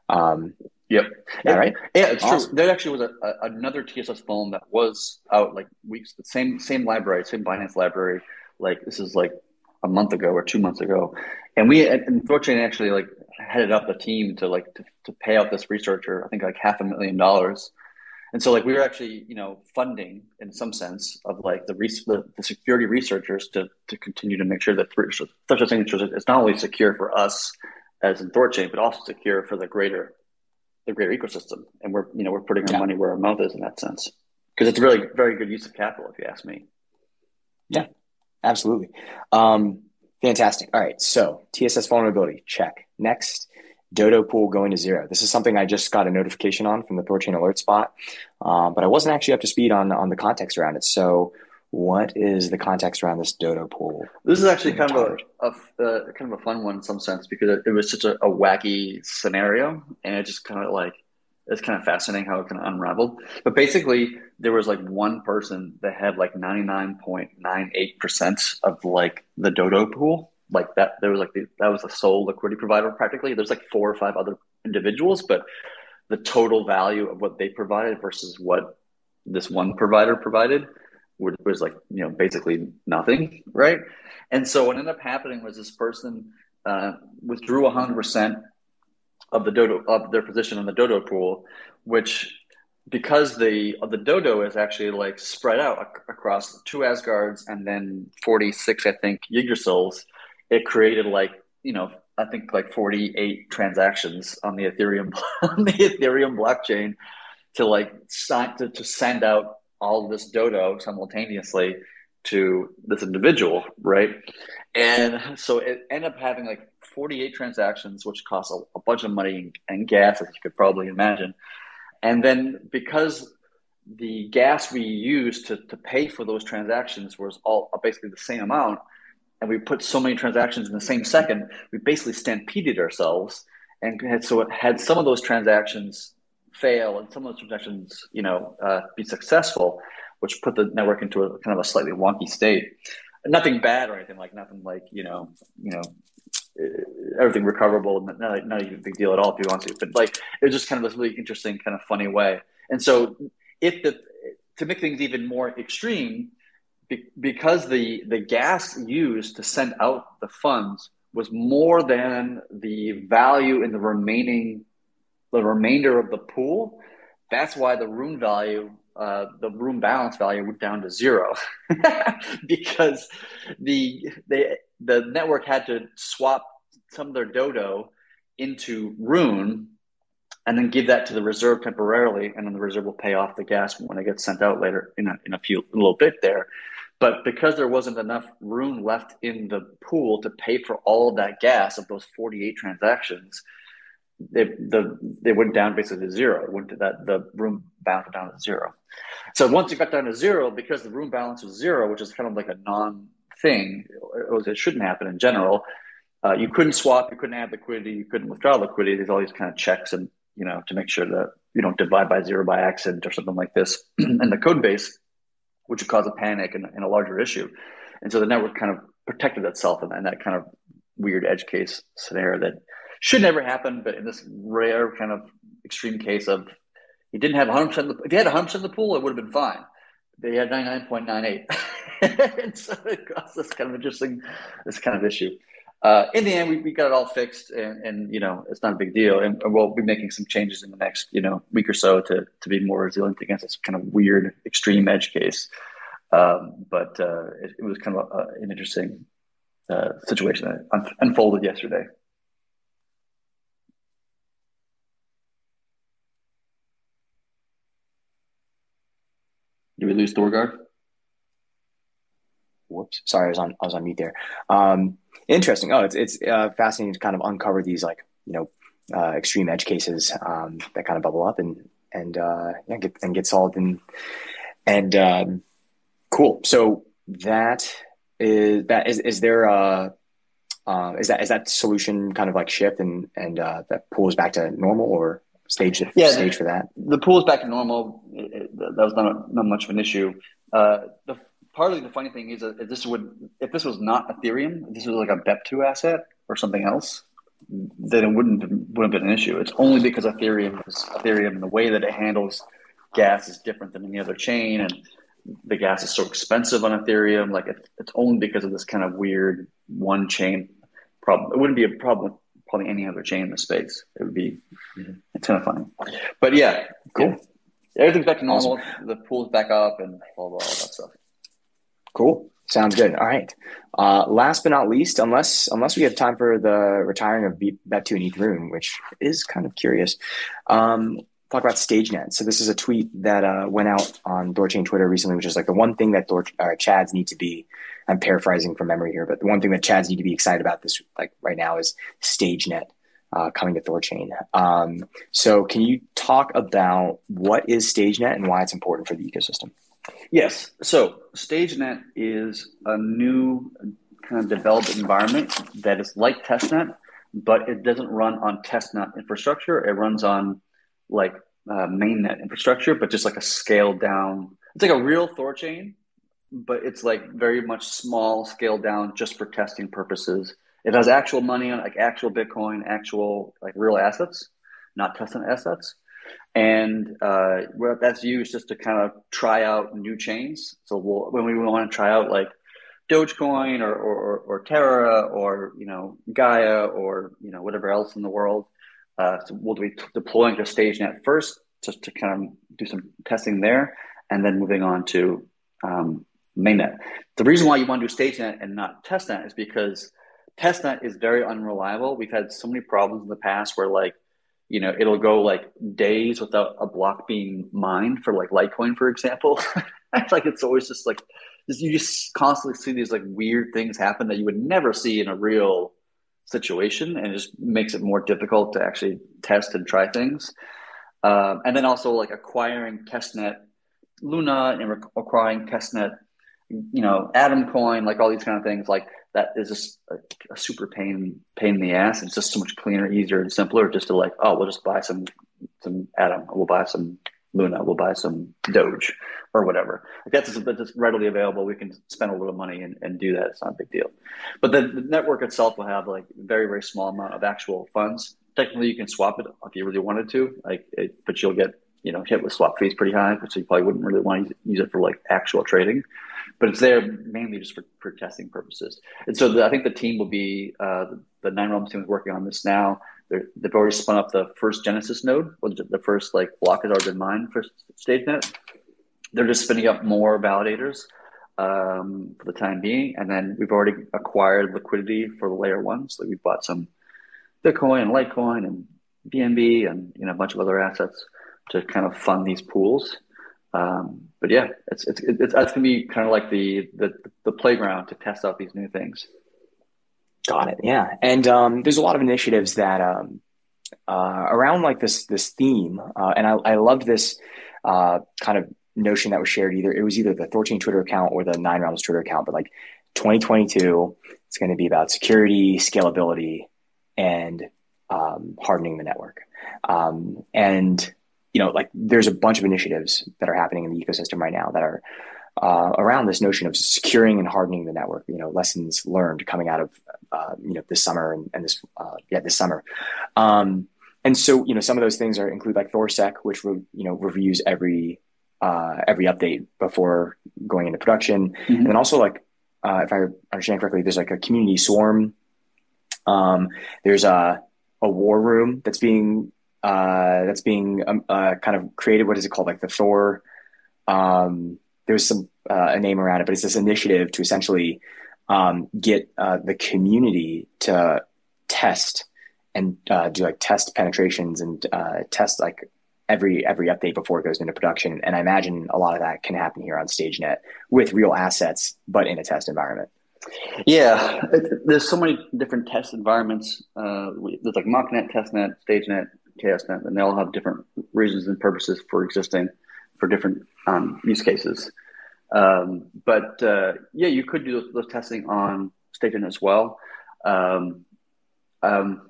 [SPEAKER 1] Um,
[SPEAKER 2] yep.
[SPEAKER 1] Yeah, right?
[SPEAKER 2] Yeah, it's awesome. true. There actually was a, a, another TSS phone that was out like weeks, the same same library, same Binance library. Like this is like a month ago or two months ago, and we and Thorchain actually like headed up a team to like to, to pay out this researcher, I think like half a million dollars. And so like we were actually, you know, funding in some sense of like the, res- the, the security researchers to, to continue to make sure that threshold signatures is not only secure for us as in Thorchain, but also secure for the greater the greater ecosystem. And we're, you know, we're putting our yeah. money where our mouth is in that sense. Because it's really very good use of capital, if you ask me.
[SPEAKER 1] Yeah, absolutely. Um, Fantastic. All right. So TSS vulnerability, check. Next, Dodo pool going to zero. This is something I just got a notification on from the Thorchain alert spot, uh, but I wasn't actually up to speed on on the context around it. So, what is the context around this Dodo pool?
[SPEAKER 2] This is actually kind of a, a uh, kind of a fun one in some sense because it, it was such a, a, wacky scenario, and it just kind of like it's kind of fascinating how it kind of unraveled. But basically, there was like one person that had like 99.98% of like the dodo pool like that. There was like the, that was the sole liquidity provider practically. There's like four or five other individuals, but the total value of what they provided versus what this one provider provided was like you know basically nothing, right? And so what ended up happening was this person uh, withdrew 100% of the dodo of their position in the dodo pool, which because the the dodo is actually like spread out ac- across two Asgards and then 46 I think Yggdrasils, it created like you know I think like 48 transactions on the Ethereum on the Ethereum blockchain to like sign to, to send out all this dodo simultaneously to this individual, right? And so it ended up having like 48 transactions, which cost a, a bunch of money and gas, as you could probably imagine. And then because the gas we used to, to pay for those transactions was all basically the same amount, and we put so many transactions in the same second, we basically stampeded ourselves. And had, so it had some of those transactions fail and some of those transactions, you know, uh, be successful, which put the network into a kind of a slightly wonky state. Nothing bad or anything like nothing like you know, you know, everything recoverable. Not, not even a big deal at all if you want to, but like it was just kind of this really interesting, kind of funny way. And so, if the to make things even more extreme, because the the gas used to send out the funds was more than the value in the remaining the remainder of the pool. That's why the rune value, uh, the rune balance value went down to zero because the they the network had to swap some of their dodo into rune and then give that to the reserve temporarily and then the reserve will pay off the gas when it gets sent out later in a, in a few a little bit there. But because there wasn't enough rune left in the pool to pay for all of that gas of those 48 transactions they, the, they went down basically to zero. It went to that the rune balance down to zero. So once it got down to zero, because the rune balance was zero, which is kind of like a non thing, it, it shouldn't happen in general. Uh, you couldn't swap, you couldn't add liquidity, you couldn't withdraw liquidity. There's all these kind of checks and you know to make sure that you don't divide by zero by accident or something like this in the code base, which would cause a panic and, and, a larger issue. And so the network kind of protected itself in, in that kind of weird edge case scenario that should never happen, but in this rare kind of extreme case of he didn't have 100%, if he had 100% of the pool, it would have been fine. They had 99.98. and so it caused this kind of interesting, this kind of issue. Uh, in the end, we, we got it all fixed, and, and you know it's not a big deal. And we'll be making some changes in the next you know week or so to to be more resilient against this kind of weird extreme edge case. Um, but uh, it, it, was kind of a, an interesting uh, situation that unfolded yesterday. Did we lose Thorgard?
[SPEAKER 1] Whoops. Sorry, I was on I was on mute there. Um, interesting. Oh, it's it's uh, fascinating to kind of uncover these like you know uh, extreme edge cases um, that kind of bubble up and and uh, yeah, get and get solved and and um, cool. So that is that is is there a uh, is that is that solution kind of like shift and and uh, that pulls back to normal or stage
[SPEAKER 2] yeah,
[SPEAKER 1] stage for that?
[SPEAKER 2] The pool is back to normal. It, it, that was not not much of an issue. Uh, the partly the funny thing is that if this would if this was not Ethereum, if this was like a BEP2 asset or something else, then it wouldn't wouldn't have been an issue. It's only because Ethereum is Ethereum and the way that it handles gas is different than any other chain, and the gas is so expensive on Ethereum. Like it, it's only because of this kind of weird one chain problem. It wouldn't be a problem probably any other chain in the space. It would be mm-hmm. it's kind of funny. But yeah, cool. Yeah. Everything's back to normal. Awesome. The pool's back up and blah, blah, all that stuff.
[SPEAKER 1] Cool. Sounds good. All right. Uh, last but not least, unless unless we have time for the retiring of BEP2 and Ethereum, which is kind of curious, um, talk about StageNet. So this is a tweet that uh, went out on Thorchain Twitter recently, which is like the one thing that Thor uh, Chads need to be I'm paraphrasing from memory here, but the one thing that Chads need to be excited about this like right now is StageNet uh, coming to Thorchain. Um, so can you talk about what is StageNet and why it's important for the ecosystem?
[SPEAKER 2] Yes. So StageNet is a new kind of developed environment that is like testnet, but it doesn't run on testnet infrastructure. It runs on like uh, mainnet infrastructure, but just like a scaled down. It's like a real Thorchain, but it's like very much small, scaled down, just for testing purposes. It has actual money on like actual Bitcoin, actual like real assets, not testnet assets. And uh, that's used just to kind of try out new chains. So we'll, when we want to try out like Dogecoin or, or, or Terra or you know Gaia or you know whatever else in the world, uh, so we'll be deploying to StageNet first, just to kind of do some testing there, and then moving on to um, mainnet. The reason why you want to do StageNet and not testnet is because testnet is very unreliable. We've had so many problems in the past where like you know it'll go like days without a block being mined for like Litecoin, for example. like it's always just like you just constantly see these like weird things happen that you would never see in a real situation, and it just makes it more difficult to actually test and try things. Um, and then also like acquiring testnet Luna and acquiring testnet you know, Atom Coin, like all these kind of things, like that is just a, a, super pain pain in the ass. It's just so much cleaner, easier, and simpler just to like, oh, we'll just buy some some Atom, we'll buy some Luna, we'll buy some Doge or whatever. Like that's just, that's just readily available. We can spend a little money and, and do that. It's not a big deal. But the, the network itself will have like very very small amount of actual funds. Technically, you can swap it if you really wanted to, like, it, but you'll get you know hit with swap fees pretty high, so you probably wouldn't really want to use it for like actual trading but it's there mainly just for, for testing purposes. And so the, I think the team will be uh, the, the Nine Realms team is working on this now. they have already spun up the first Genesis node, the first like block has already been mined for StageNet. They're just spinning up more validators um, for the time being, and then we've already acquired liquidity for the layer one. So we bought some Bitcoin and Litecoin and BNB and you know a bunch of other assets to kind of fund these pools. Um, but yeah, it's it's it's that's gonna be kind of like the the the playground to test out these new things.
[SPEAKER 1] Got it. Yeah, and um, there's a lot of initiatives that um, uh, around like this this theme, uh, and I, I loved this uh, kind of notion that was shared. Either it was either the Thorchain Twitter account or the Nine Realms Twitter account, but like 2022, it's going to be about security, scalability, and um, hardening the network. Um, and you know, like there's a bunch of initiatives that are happening in the ecosystem right now that are uh, around this notion of securing and hardening the network. You know, lessons learned coming out of uh, you know this summer and, and this uh, yeah this summer. Um, and so you know some of those things are include like ThorSec, which re- you know reviews every uh, every update before going into production, mm-hmm. and then also like uh, if I understand correctly, there's like a community swarm. Um, there's a a war room that's being uh, that's being um, uh, kind of created. What is it called? Like the Thor. Um, there's some uh, a name around it, but it's this initiative to essentially um, get uh, the community to test and uh, do like test penetrations and uh, test like every every update before it goes into production. And I imagine a lot of that can happen here on StageNet with real assets, but in a test environment.
[SPEAKER 2] Yeah, there's so many different test environments. Uh, there's like mocknet, testnet, StageNet, ChaosNet, and they all have different reasons and purposes for existing for different um, use cases. Um, but uh, yeah, you could do those, those testing on StageNet as well. Um, um,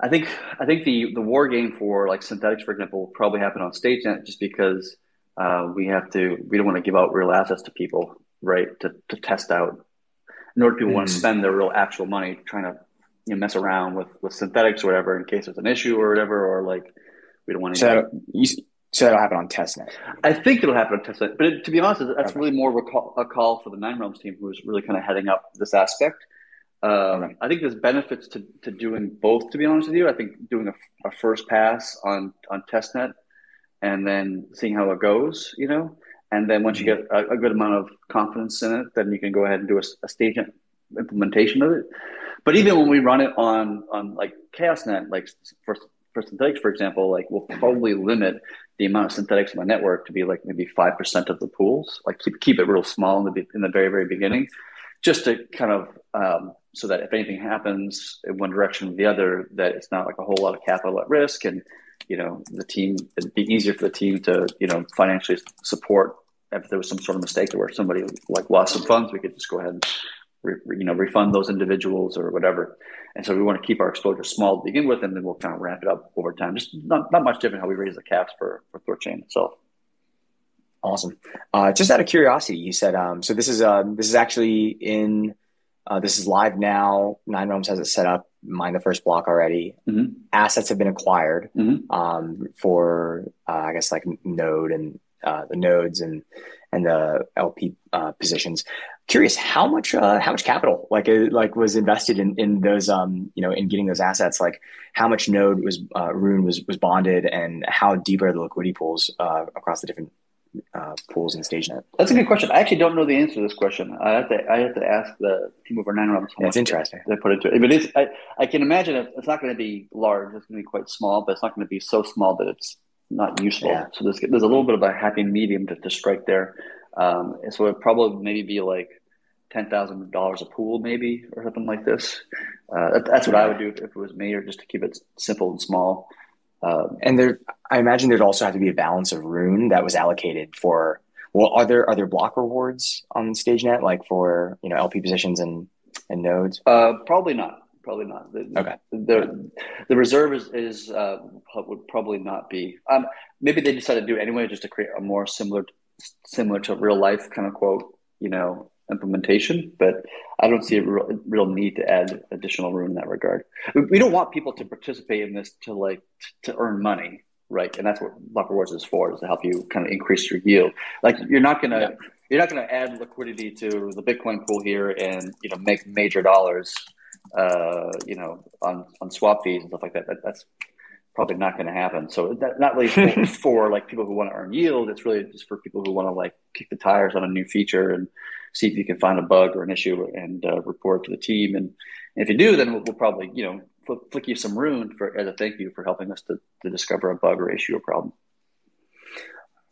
[SPEAKER 2] I think I think the the war game for like synthetics, for example, will probably happen on StageNet just because uh, we have to we don't want to give out real assets to people, right? To to test out. In order people mm. want to spend their real actual money trying to you know, mess around with with synthetics or whatever in case there's an issue or whatever, or like we don't want to.
[SPEAKER 1] So you, so that'll happen on testnet.
[SPEAKER 2] I think it'll happen on testnet, but it, to be honest, that's okay. really more of a call, a call, for the Nine Realms team, who's really kind of heading up this aspect. Um, okay. I think there's benefits to, to doing both. To be honest with you, I think doing a, a first pass on on testnet and then seeing how it goes, you know, and then once mm-hmm. you get a, a, good amount of confidence in it, then you can go ahead and do a, a stage implementation of it. But even when we run it on on like ChaosNet, like for for synthetics, for example, like we'll probably limit the amount of synthetics in my network to be like maybe five percent of the pools. Like keep keep it real small in the in the very very beginning, just to kind of um, so that if anything happens in one direction or the other, that it's not like a whole lot of capital at risk, and you know the team it'd be easier for the team to you know financially support if there was some sort of mistake where somebody like lost some funds, we could just go ahead and re, you know, refund those individuals or whatever. And so we want to keep our exposure small to begin with, and then we'll kind of ramp it up over time. Just not, not much different how we raise the caps for for Thorchain itself.
[SPEAKER 1] Awesome. Uh, just out of curiosity, you said um, so. This is uh, this is actually in Uh, this is live now. Nine Realms has it set up. Mine the first block already.
[SPEAKER 2] Mhm.
[SPEAKER 1] Assets have been acquired
[SPEAKER 2] Mhm.
[SPEAKER 1] um, for uh, I guess like Node and uh, the nodes and and the LP uh, positions. Curious how much uh, how much capital like uh, like was invested in in those um you know in getting those assets like how much Node was uh, Rune was was bonded and how deep are the liquidity pools uh, across the different uh, pools in StageNet?
[SPEAKER 2] That's a good question. I actually don't know the answer to this question. I have to I have to ask the team over Nine Realms.
[SPEAKER 1] That's interesting.
[SPEAKER 2] They put into it, but it's I, I can imagine it's not going to be large. It's going to be quite small, but it's not going to be so small that it's not useful.
[SPEAKER 1] Yeah.
[SPEAKER 2] So there's there's a little bit of a happy medium to, to strike there. Um, and so it'd probably maybe be like ten thousand dollars a pool, maybe or something like this. Uh, that, that's what I would do if it was me, or just to keep it simple and small. Um,
[SPEAKER 1] And there, I imagine there'd also have to be a balance of rune that was allocated for. Well, are there are there block rewards on StageNet like for you know LP positions and and nodes?
[SPEAKER 2] Uh, probably not. Probably not. The,
[SPEAKER 1] Okay.
[SPEAKER 2] The the reserve is is uh, would probably not be. Um, maybe they decided to do it anyway, just to create a more similar similar to real life kind of quote, you know, implementation. But I don't see a real, real need to add additional rune in that regard. We, we don't want people to participate in this to like to earn money, right? And that's what Block Rewards is for, is to help you kind of increase your yield. Like you're not gonna.
[SPEAKER 1] Yeah.
[SPEAKER 2] You're not going to add liquidity to the Bitcoin pool here and you know make major dollars uh, you know, on, on swap fees and stuff like that. that that's probably not going to happen. So that, not really for, for like people who want to earn yield. It's really just for people who want to like kick the tires on a new feature and see if you can find a bug or an issue and uh, report to the team. And, and if you do, then we'll, we'll probably, you know, flick, flick you some rune for as a thank you for helping us to, to discover a bug or issue or problem.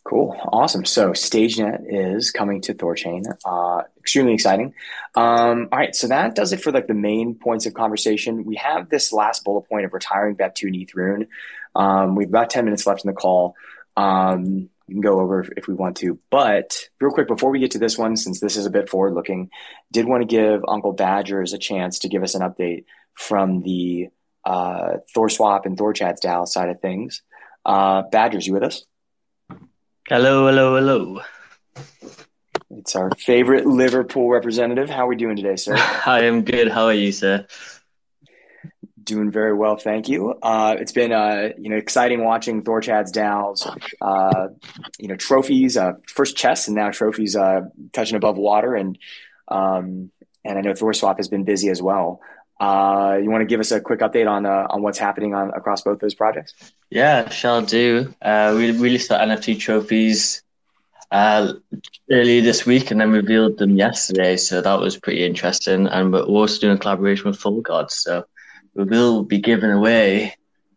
[SPEAKER 1] Cool, awesome. So StageNet is coming to Thorchain. Uh, extremely exciting. Um, all right, so that does it for like the main points of conversation. We have this last bullet point of retiring Bep2 and ETH Rune. Um, we have about ten minutes left in the call. Um, we can go over if, if we want to, but real quick before we get to this one, since this is a bit forward looking, did want to give Uncle Badgers a chance to give us an update from the uh, Thor Swap and Thor Chads DAO side of things. Uh, Badgers, you with us?
[SPEAKER 3] Hello, hello, hello.
[SPEAKER 1] It's our favorite Liverpool representative. How are we doing today, sir?
[SPEAKER 3] I am good. How are you, sir?
[SPEAKER 1] Doing very well, thank you. Uh, it's been uh, you know exciting watching Thorchad's DAO's uh, you know trophies, uh, first chess, and now trophies uh, touching above water, and um, and I know Thor Swap has been busy as well. Uh, you want to give us a quick update on uh, on what's happening on across both those projects?
[SPEAKER 3] Yeah, shall do. Uh, we released our NFT trophies uh, earlier this week and then revealed them yesterday, so that was pretty interesting. And we're also doing a collaboration with Full Gods, so we will be giving away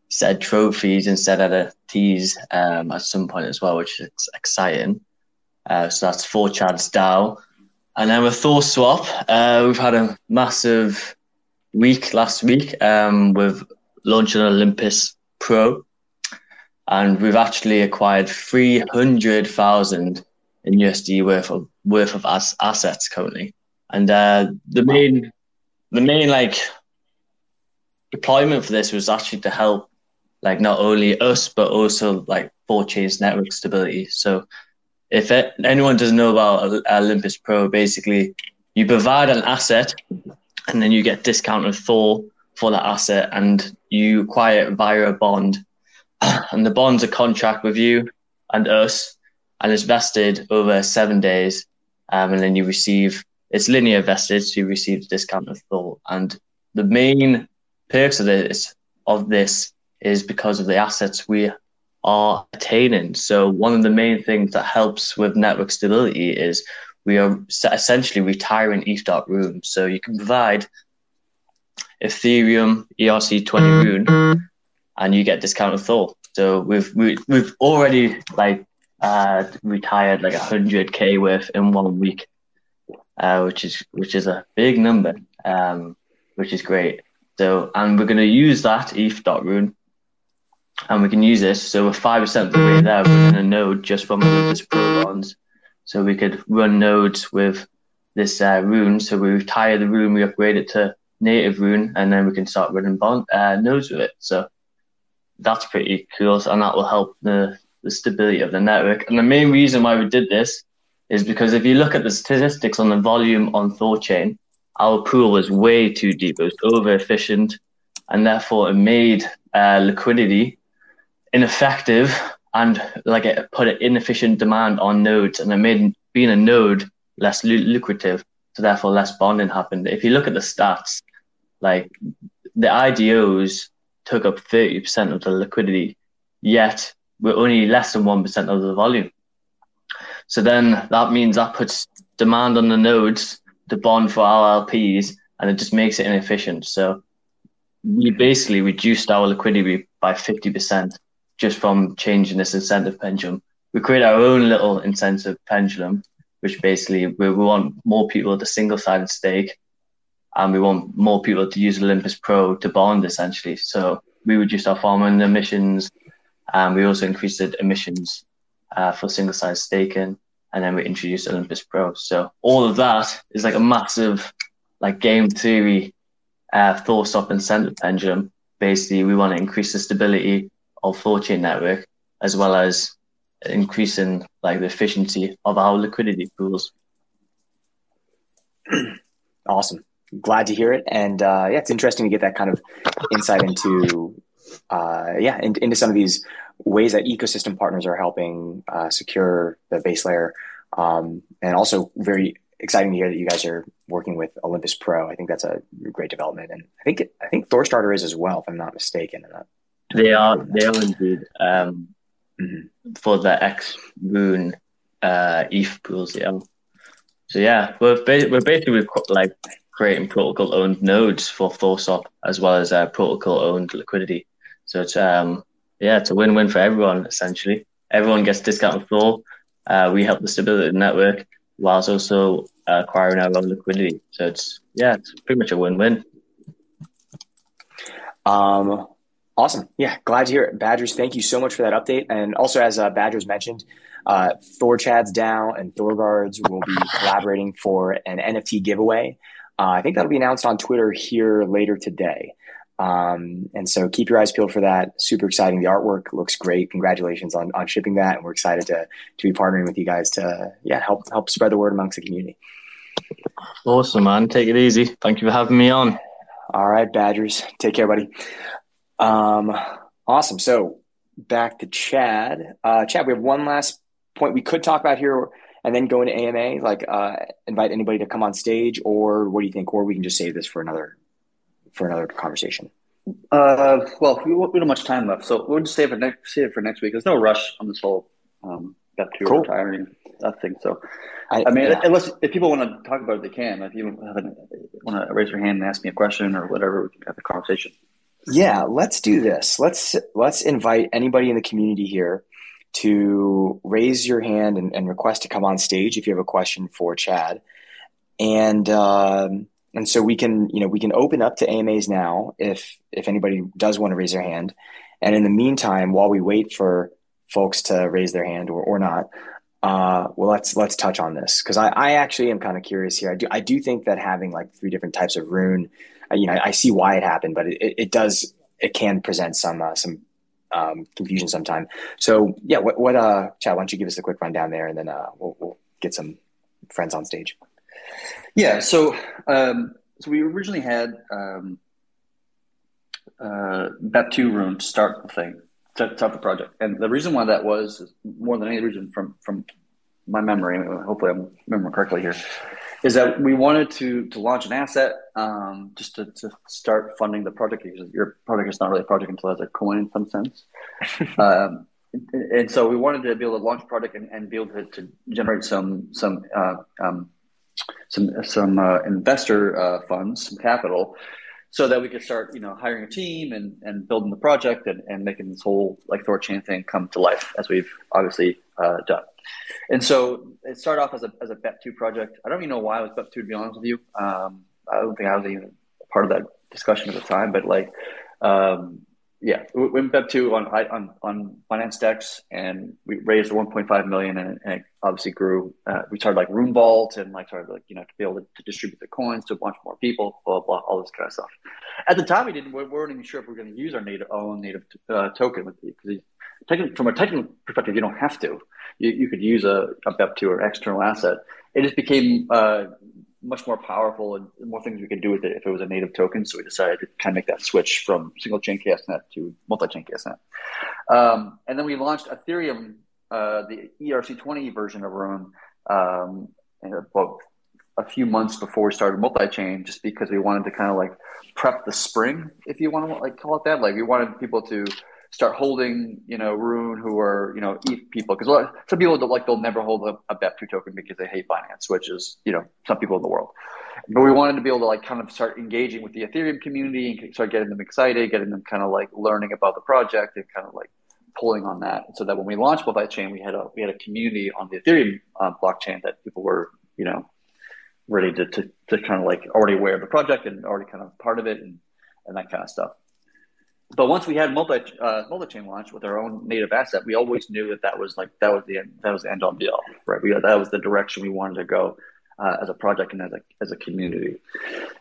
[SPEAKER 3] said trophies instead of NFTs um, at some point as well, which is exciting. Uh, so that's Thor Chad's DAO. And then with Thor Swap, uh, we've had a massive week last week um, with launching Olympus Pro, and we've actually acquired three hundred thousand in USD worth of worth of as- assets currently. And uh, the main the main like deployment for this was actually to help like not only us but also like Thorchain's network stability. So if it, anyone doesn't know about Olympus Pro, basically you provide an asset and then you get discount of Thor for that asset and you acquire it via a bond. And the bond's a contract with you and us and it's vested over seven days. Um, and then you receive it's linear vested, so you receive the discount of Thor. And the main perks of this of this is because of the assets we are attaining. So one of the main things that helps with network stability is we are essentially retiring ETH.Rune. So you can provide Ethereum ERC20 Rune and you get discounted Thor. So we've we, we've already like uh, retired like 100k worth in one week, uh, which is which is a big number, um, which is great. So and we're going to use that ETH.Rune and we can use this. So we're five percent of the way there running a node just from Olympus Pro bonds. So we could run nodes with this uh, rune. So we retire the rune, we upgrade it to native rune, and then we can start running bond uh, nodes with it. So that's pretty cool, and that will help the the stability of the network. And the main reason why we did this is because if you look at the statistics on the volume on Thorchain our pool was way too deep. It was over efficient, and therefore it made uh, liquidity ineffective and like it put an inefficient demand on nodes, and it made being a node less lucrative. So therefore, less bonding happened. If you look at the stats, like the IDOs took up 30% of the liquidity, yet we're only less than 1% of the volume. So then that means that puts demand on the nodes to bond for our LPs and it just makes it inefficient. So we basically reduced our liquidity by 50% just from changing this incentive pendulum. We create our own little incentive pendulum, which basically we, we want more people to single sided stake and we want more people to use Olympus Pro to bond essentially. So we reduced our farming emissions and we also increased the emissions uh, for single sided staking and then we introduced Olympus Pro. So all of that is like a massive like game theory uh, Thor Swap incentive pendulum. Basically, we want to increase the stability of Thorchain network as well as increasing like the efficiency of our liquidity pools.
[SPEAKER 1] awesome. Glad to hear it. And uh, yeah, it's interesting to get that kind of insight into uh, yeah, in, into some of these ways that ecosystem partners are helping uh, secure the base layer. Um, and also very exciting to hear that you guys are working with Olympus Pro. I think that's a great development. And I think, I think Thorstarter is as well, if I'm not mistaken.
[SPEAKER 3] They are, they are indeed, um, mm-hmm. for the X Moon, uh, ETH pools. Yeah. So yeah, we're, ba- we're basically like creating protocol owned nodes for Thor Swap as well as uh, protocol owned liquidity. So it's um yeah, it's a win win for everyone essentially. Everyone gets discounted Thor. Uh, we help the stability of the network whilst also uh, acquiring our own liquidity. So it's yeah, it's pretty much a win win.
[SPEAKER 1] Um, awesome. Yeah, glad to hear it. Badgers, thank you so much for that update. And also, as uh, Badgers mentioned, uh, Thor Chad's DAO and Thorguards will be collaborating for an NFT giveaway. Uh, I think that'll be announced on Twitter here later today. Um, and so keep your eyes peeled for that. Super exciting. The artwork looks great. Congratulations on, on shipping that. And we're excited to, to be partnering with you guys to, yeah, help, help spread the word amongst the community.
[SPEAKER 3] Awesome, man. Take it easy. Thank you for having me on.
[SPEAKER 1] All right, Badgers. Take care, buddy. Um, awesome. So back to Chad. Uh, Chad, we have one last point we could talk about here and then go into AMA, like uh, invite anybody to come on stage or what do you think? Or we can just save this for another for another conversation?
[SPEAKER 2] Uh, well, we, don't much time left, so we'll just save it next save it for next week. There's no rush on this whole um, got to cool. retiring that thing. So, I, I mean, yeah. unless if people want to talk about it, they can. If you want to raise your hand and ask me a question or whatever, we can have a conversation.
[SPEAKER 1] Yeah, let's do this. Let's let's invite anybody in the community here to raise your hand and, and request to come on stage if you have a question for Chad. And um, and so we can you know we can open up to AMAs now if if anybody does want to raise their hand. And in the meantime, while we wait for folks to raise their hand or, or not, uh, well, let's let's touch on this because I, I actually am kind of curious here. I do I do think that having like three different types of rune, you know, I, see why it happened, but it, it does it can present some uh, some um, confusion sometime. So yeah, what what uh, Chad, why don't you give us a quick rundown there, and then uh, we'll, we'll get some friends on stage.
[SPEAKER 2] Yeah, so um, so we originally had um, uh, BEP2 Rune to start the thing, to start the project, and the reason why that was more than any reason from from my memory, hopefully I'm remembering correctly here, is that we wanted to to launch an asset um, just to, to start funding the project because your project is not really a project until it has a coin in some sense. um, and so we wanted to be able to launch a project and, and be able to, to generate some some uh, um, some some uh, investor uh, funds, some capital, so that we could start, you know, hiring a team and, and building the project and, and making this whole like Thorchain thing come to life, as we've obviously uh, done. And so it started off as a as a BEP2 project. I don't even know why it was BEP2 to be honest with you. Um, I don't think I was even part of that discussion at the time, but like um, yeah, we went up to on on on Binance DEX, and we raised 1.5 million, and, and it obviously grew. Uh, we started like Rune Vault, and like started like you know to be able to, to, distribute the coins to a bunch more people, blah blah, all this kind of stuff. At the time, we didn't. We weren't even sure if we were going to use our native own native uh, token with because from a technical perspective, you don't have to. You, you could use a, a BEP2 or external asset. It just became uh, much more powerful and more things we could do with it if it was a native token. So we decided to kind of make that switch from single chain ChaosNet to multi chain ChaosNet. Um, and then we launched Ethereum, uh, the ERC20 version of Rune, um, about a few months before we started multi chain, just because we wanted to kind of like prep the spring, if you want to like call it that. Like we wanted people to start holding, you know, Rune who are, you know, ETH people. Because some people don't like they'll never hold a, a BEP2 token because they hate Binance, which is, you know, some people in the world. But we wanted to be able to like kind of start engaging with the Ethereum community and start getting them excited, getting them kind of like learning about the project and kind of like pulling on that. So that when we launched multi-chain, we had a we had a community on the Ethereum uh, blockchain that people were, you know, ready to, to, to kind of like already aware of the project and already kind of part of it and, and that kind of stuff but once we had multi uh, multi chain launch with our own native asset, we always knew that that was like that was the end, that was the end all be all, right? We that was the direction we wanted to go uh, as a project and as a as a community.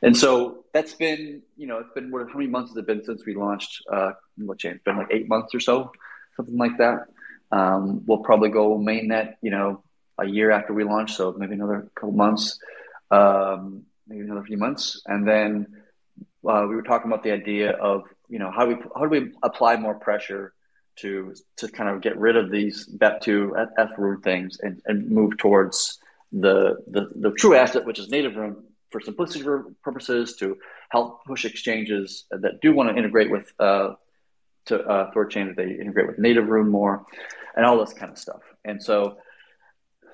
[SPEAKER 2] And so that's been you know it's been what, how many months has it been since we launched uh, multi chain? It's been like eight months or so, something like that. Um, we'll probably go mainnet, you know, a year after we launch, so maybe another couple months, um, maybe another few months, and then uh, we were talking about the idea of you know how do we how do we apply more pressure to to kind of get rid of these BEP2 F Rune things and, and move towards the, the the true asset, which is native rune for simplicity purposes to help push exchanges that do want to integrate with uh, to uh, Thorchain that they integrate with native rune more, and all this kind of stuff. And so,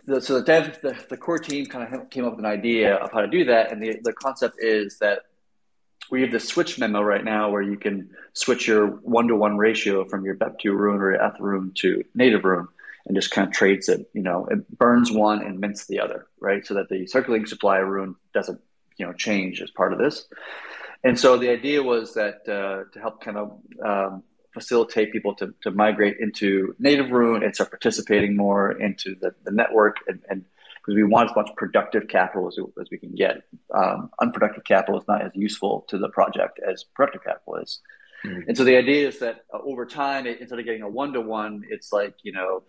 [SPEAKER 2] the, so the dev the, the core team kind of came up with an idea of how to do that, and the the concept is that we have the switch memo right now where you can switch your one to one ratio from your BEP2 rune or ETH rune to native rune and just kind of trades it. You know, it burns one and mints the other, right? So that the circulating supply of rune doesn't, you know, change as part of this. And so the idea was that uh, to help kind of um, facilitate people to, to migrate into native rune and start participating more into the, the network and, and because we want as much productive capital as, as we can get. Um, unproductive capital is not as useful to the project as productive capital is. Mm-hmm. And so the idea is that uh, over time, it, instead of getting a one to one, it's like, you know,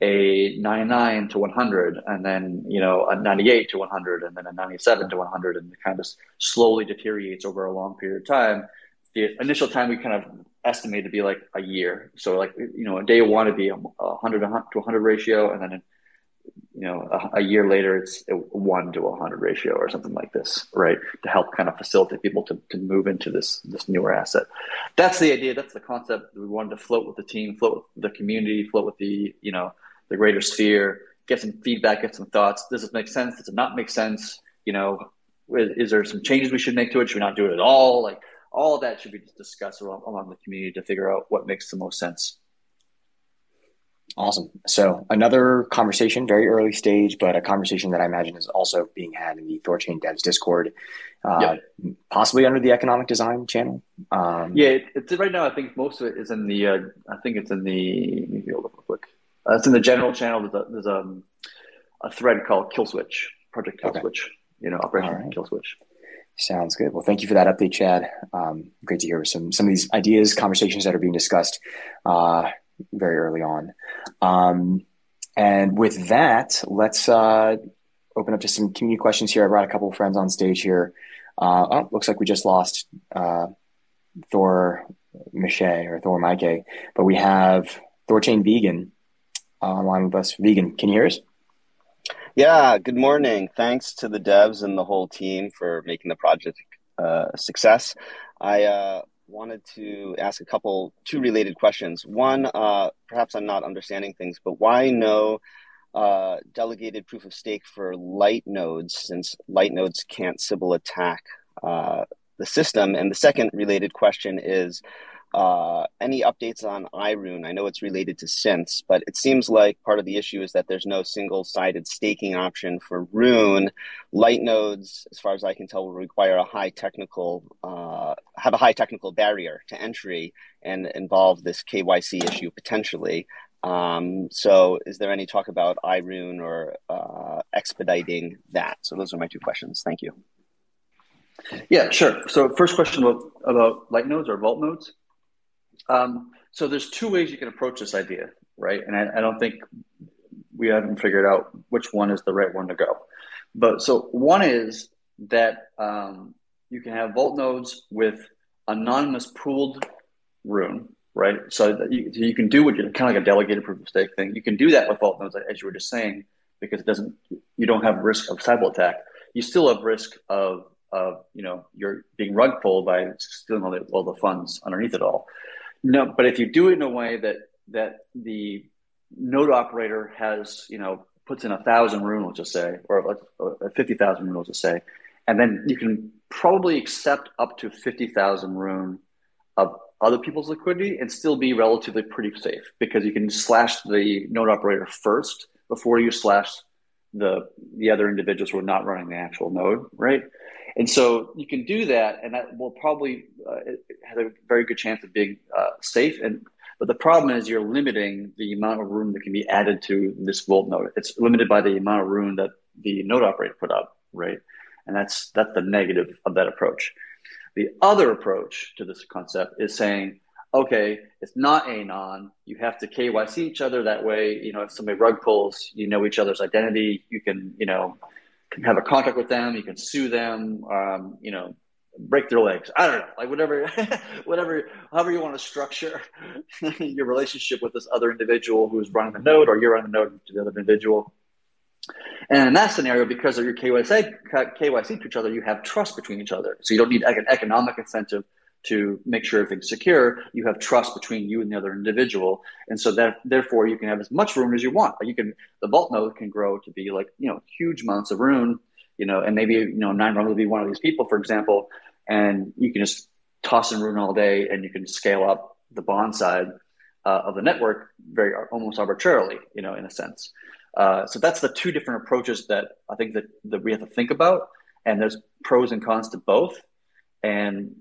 [SPEAKER 2] a 99 to 100, and then, you know, a 98 to 100, and then a 97 to 100, and it kind of slowly deteriorates over a long period of time. The initial time we kind of estimate to be like a year. So, like, you know, a day one would be a 100 to 100 ratio, and then you know, a, a, year later, it's a one to a hundred ratio or something like this, right? To help kind of facilitate people to, to move into this this newer asset. That's the idea. That's the concept. We wanted to float with the team, float with the community, float with the you know the greater sphere, get some feedback, get some thoughts. Does it make sense? Does it not make sense? You know, is, is there some changes we should make to it? Should we not do it at all? Like all that should be discussed along the community to figure out what makes the most sense.
[SPEAKER 1] Awesome. So another conversation, very early stage, but a conversation that I imagine is also being had in the Thorchain Devs Discord, uh, yep. possibly under the economic design channel.
[SPEAKER 2] Um, yeah, it, it's right now. I think most of it is in the. Uh, I think it's in the. Let me hold up real quick. Uh, it's in the general channel. There's a, there's a, um, a thread called Kill Switch, Project Kill okay. Switch. You know, Operation right. Kill Switch.
[SPEAKER 1] Sounds good. Well, thank you for that update, Chad. Um, great to hear some some of these ideas, conversations that are being discussed. Uh, very early on. Um, and with that, let's uh, open up to some community questions here. I brought a couple of friends on stage here. Uh, oh, looks like we just lost uh, Thor Miche or Thor Mike, but we have Thorchain Vegan online with us. Vegan, can you hear us?
[SPEAKER 4] Yeah, good morning. Thanks to the devs and the whole team for making the project uh, a success. I uh, wanted to ask a couple, two related questions. One, uh, perhaps I'm not understanding things, but why no uh, delegated proof of stake for light nodes since light nodes can't Sybil attack uh, the system? And the second related question is uh, any updates on iRune? I know it's related to synths, but it seems like part of the issue is that there's no single sided staking option for Rune. Light nodes, as far as I can tell, will require a high technical, uh, have a high technical barrier to entry and involve this KYC issue potentially. Um, so, is there any talk about iRune or uh, expediting that? So, those are my two questions. Thank you.
[SPEAKER 2] Yeah, sure. So, first question about, about light nodes or vault nodes. Um, so there's two ways you can approach this idea, right? And I, I, don't think we haven't figured out which one is the right one to go. But so one is that um, you can have vault nodes with anonymous pooled rune, right? So that you, you can do what you kind of like a delegated proof of stake thing. You can do that with vault nodes, as you were just saying, because it doesn't you don't have risk of Sybil attack. You still have risk of of you know you're being rug pulled by stealing all the, all the funds underneath it all. No, but if you do it in a way that that the node operator has you know puts in a thousand rune, let's just say, or uh, uh, fifty thousand rune, let's just say, and then you can probably accept up to fifty thousand rune of other people's liquidity and still be relatively pretty safe because you can slash the node operator first before you slash the the other individuals who are not running the actual node, right? And so you can do that, and that will probably uh, have a very good chance of being uh, safe. And but the problem is you're limiting the amount of rune that can be added to this vault node. It's limited by the amount of rune that the node operator put up, right? And that's that's the negative of that approach. The other approach to this concept is saying, okay, it's not anon. You have to KYC each other that way. You know, if somebody rug pulls, you know each other's identity. You can, you know, can have a contract with them. You can sue them. Um, you know, break their legs. I don't know, like whatever, whatever, however you want to structure your relationship with this other individual who's running the node, or you're running the node to the other individual. And in that scenario, because of your KYC, KYC to each other, you have trust between each other. So you don't need an economic incentive to make sure everything's secure. You have trust between you and the other individual, and so that therefore you can have as much rune as you want. You can the vault node can grow to be like you know huge amounts of rune, you know, and maybe you know Nine Realms will be one of these people, for example, and you can just toss in rune all day, and you can scale up the bond side uh, of the network very almost arbitrarily, you know, in a sense. Uh, so that's the two different approaches that I think that, that we have to think about. And there's pros and cons to both. And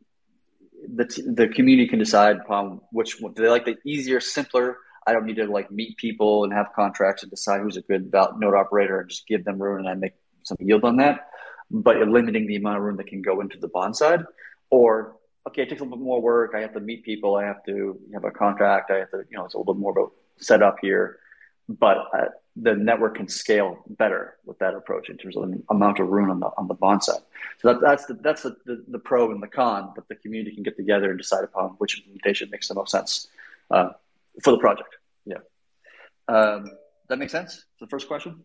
[SPEAKER 2] the, the community can decide upon which one. Do they like the easier, simpler? I don't need to like meet people and have contracts and decide who's a good node operator and just give them rune and I make some yield on that. But you're limiting the amount of rune that can go into the bond side. Or okay, it takes a little bit more work. I have to meet people. I have to have a contract. I have to, you know, it's a little bit more about setup here. But uh, the network can scale better with that approach in terms of the amount of rune on the on the bond side. So that, that's the that's the, the, the, pro and the con, but the community can get together and decide upon which implementation makes the most sense uh, for the project. Yeah, um, that makes sense. The first question.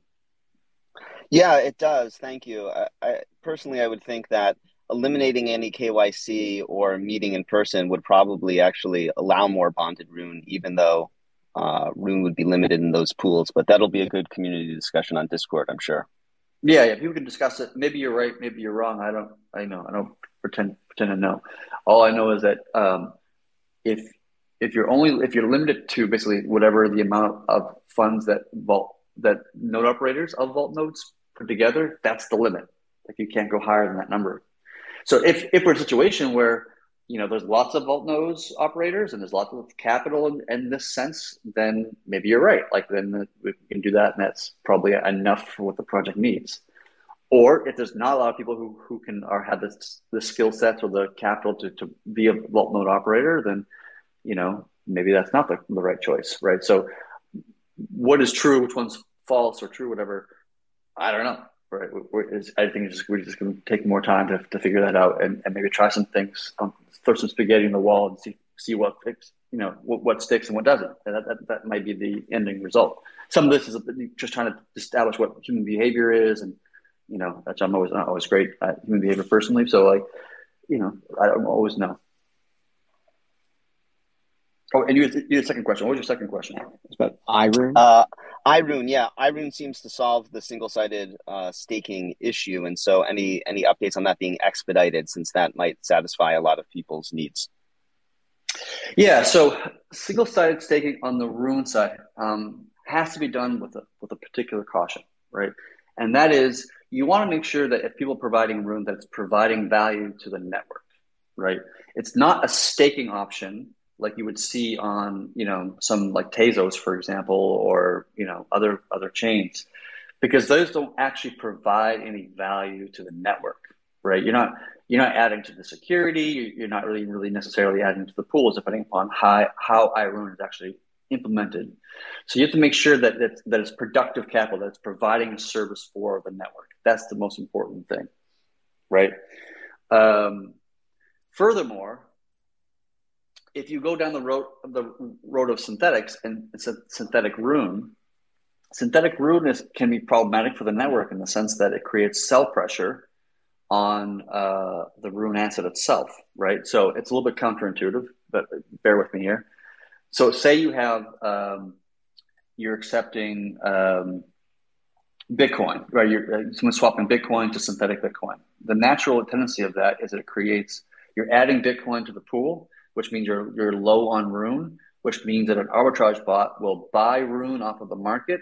[SPEAKER 4] Yeah, it does. Thank you. I, I, personally, I would think that eliminating any KYC or meeting in person would probably actually allow more bonded rune, even though uh, Rune would be limited in those pools, but that'll be a good community discussion on Discord, I'm sure.
[SPEAKER 2] Yeah, yeah, people can discuss it. Maybe you're right, maybe you're wrong. I don't, I know, I don't pretend pretend to know. All I know is that um, if if you're only if you're limited to basically whatever the amount of funds that vault that node operators of vault nodes put together, that's the limit. Like you can't go higher than that number. So if if we're in a situation where you know there's lots of vault nodes operators and there's lots of capital in, in, this sense, then maybe you're right. Like then we can do that, and that's probably enough for what the project needs. Or if there's not a lot of people who, who can or have this the skill sets or the capital to, to be a vault node operator, then you know maybe that's not the, the right choice, right? So what is true, which one's false or true, whatever, I don't know right? I think just, we're just going to take more time to, to figure that out and, and maybe try some things, um, throw some spaghetti in the wall and see see what you know, what, what sticks and what doesn't. And that, that, that might be the ending result. Some of this is just trying to establish what human behavior is, and you know, I'm always not always great at human behavior personally. So like, you know, I don't always know. Oh, and you had, you had a second question. What was your second question?
[SPEAKER 1] It's about iRune.
[SPEAKER 4] Uh, iRune, yeah, iRune seems to solve the single-sided uh, staking issue, and so any any updates on that being expedited, since that might satisfy a lot of people's needs.
[SPEAKER 2] Yeah, so single-sided staking on the Rune side um, has to be done with a with a particular caution, right? And that is, you want to make sure that if people are providing Rune, that it's providing value to the network, right? It's not a staking option like you would see on you know some like Tezos, for example, or you know other other chains, because those don't actually provide any value to the network, right? You're not you're not adding to the security. You're not really really necessarily adding to the pools, depending upon how how iRune is actually implemented. So you have to make sure that it's, that it's productive capital, that it's providing a service for the network. That's the most important thing. right? Um, furthermore, if you go down the road the road of synthetics and it's a synthetic rune, synthetic rune can be problematic for the network in the sense that it creates sell pressure on uh, the rune asset itself, right? So it's a little bit counterintuitive, but bear with me here. So say you have um, you're accepting um, Bitcoin, right? You're uh, someone swapping Bitcoin to synthetic Bitcoin. The natural tendency of that is that it creates you're adding Bitcoin to the pool, which means you're you're low on Rune, which means that an arbitrage bot will buy Rune off of the market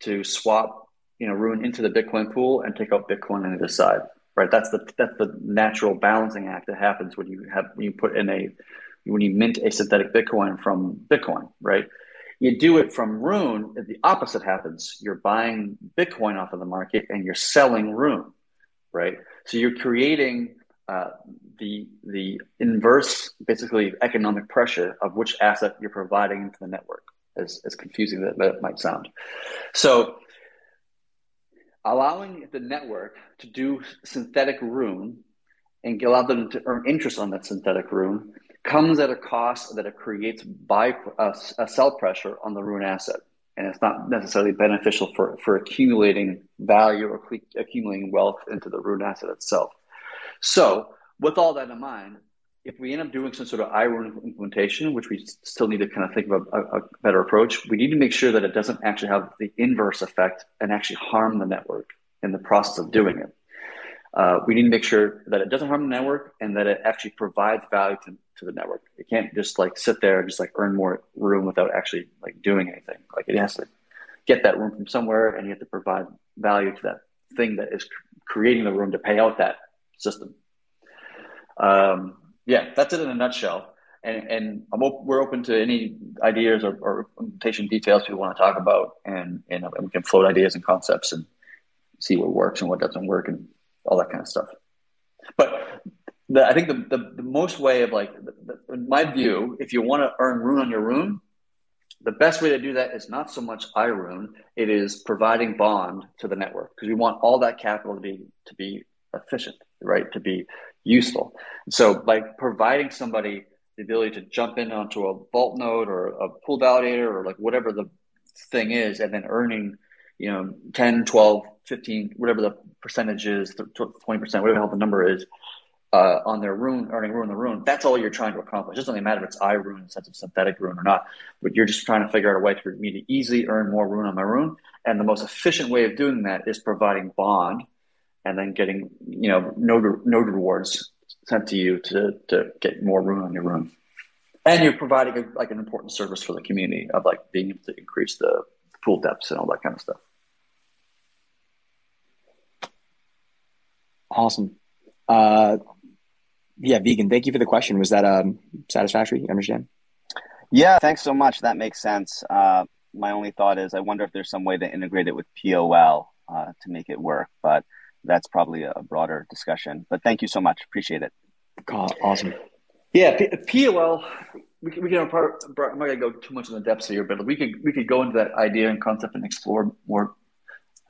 [SPEAKER 2] to swap you know Rune into the Bitcoin pool and take out Bitcoin on the other side. Right? That's the that's the natural balancing act that happens when you have when you put in a when you mint a synthetic Bitcoin from Bitcoin, right? You do it from Rune, the opposite happens. You're buying Bitcoin off of the market and you're selling Rune, right? So you're creating uh, the the inverse, basically economic pressure of which asset you're providing into the network. As, as confusing that, that might sound. So allowing the network to do synthetic rune and allow them to earn interest on that synthetic rune comes at a cost that it creates by a, a sell pressure on the rune asset. And it's not necessarily beneficial for, for accumulating value or accumulating wealth into the rune asset itself. So, with all that in mind, if we end up doing some sort of iRune implementation, which we still need to kind of think of a, a, better approach, we need to make sure that it doesn't actually have the inverse effect and actually harm the network in the process of doing it. Uh, we need to make sure that it doesn't harm the network and that it actually provides value to, to the network. It can't just like sit there and just like earn more rune without actually like doing anything. Like it has to get that rune from somewhere and you have to provide value to that thing that is creating the rune to pay out that system. Um, yeah, that's it in a nutshell. And, and op- we're open to any ideas or, or implementation details people want to talk about, and, and we can float ideas and concepts and see what works and what doesn't work and all that kind of stuff. But the, I think the, the, the, most way of like, the, in my view, if you want to earn rune on your rune, the best way to do that is not so much iRune, it is providing bond to the network because we want all that capital to be to be efficient, right? To be useful. So by providing somebody the ability to jump in onto a vault node or a pool validator or like whatever the thing is, and then earning, you know, 10, 12, 15, whatever the percentage is, 20%, whatever the hell the number is, uh, on their rune, earning rune the rune. That's all you're trying to accomplish. It doesn't really matter if it's iRune in the sense of synthetic rune or not, but you're just trying to figure out a way for me to easily earn more rune on my rune. And the most efficient way of doing that is providing bond and then getting you know node node rewards sent to you to to get more rune on your rune. and you're providing a, like an important service for the community of like being able to increase the pool depths and all that kind of stuff.
[SPEAKER 1] Awesome. Uh, yeah, vegan. Thank you for the question. Was that um, satisfactory? You understand?
[SPEAKER 4] Yeah, thanks so much. That makes sense. Uh, my only thought is, I wonder if there's some way to integrate it with POL uh, to make it work, but that's probably a broader discussion. But thank you so much. Appreciate it.
[SPEAKER 1] Awesome.
[SPEAKER 2] Yeah, P- POL. We can, we can. I'm not going to go too much in the depths here, but we could we could go into that idea and concept and explore more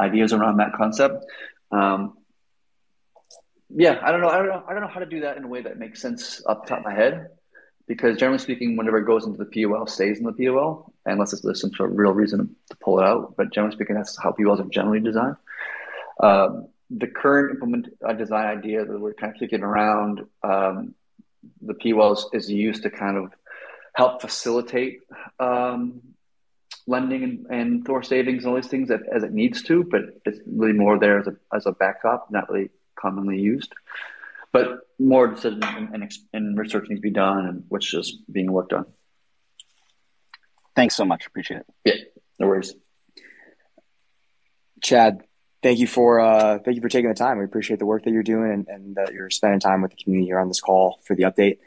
[SPEAKER 2] ideas around that concept. Um, yeah, I don't know. I don't know. I don't know how to do that in a way that makes sense off the top of my head. Because generally speaking, whenever it goes into the POL, stays in the POL, unless there's some sort of real reason to pull it out. But generally speaking, that's how POLs are generally designed. Um, the current implement uh, design idea that we're kind of kicking around, um, the POLs is used to kind of help facilitate um, lending and, and Thor savings and all these things that, as it needs to, but it's really more there as a, as a backup, not really commonly used. But more decision and, and, and research needs to be done, and which is being worked on.
[SPEAKER 4] Thanks so much. Appreciate it.
[SPEAKER 2] Yeah, no worries.
[SPEAKER 1] Chad, thank you for uh, thank you for taking the time. We appreciate the work that you're doing and, and that you're spending time with the community here on this call for the update.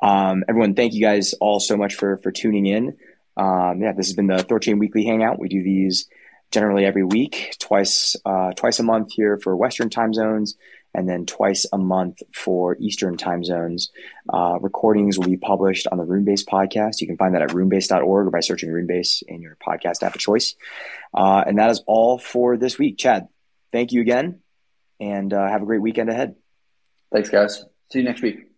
[SPEAKER 1] Um, everyone, thank you guys all so much for for tuning in. Um, yeah, this has been the Thorchain Weekly Hangout. We do these generally every week, twice uh, twice a month here for Western time zones, and then twice a month for Eastern time zones. Uh, recordings will be published on the Runebase podcast. You can find that at runebase.org or by searching Runebase in your podcast app of choice. Uh, and that is all for this week. Chad, thank you again, and uh, have a great weekend ahead.
[SPEAKER 2] Thanks, guys. See you next week.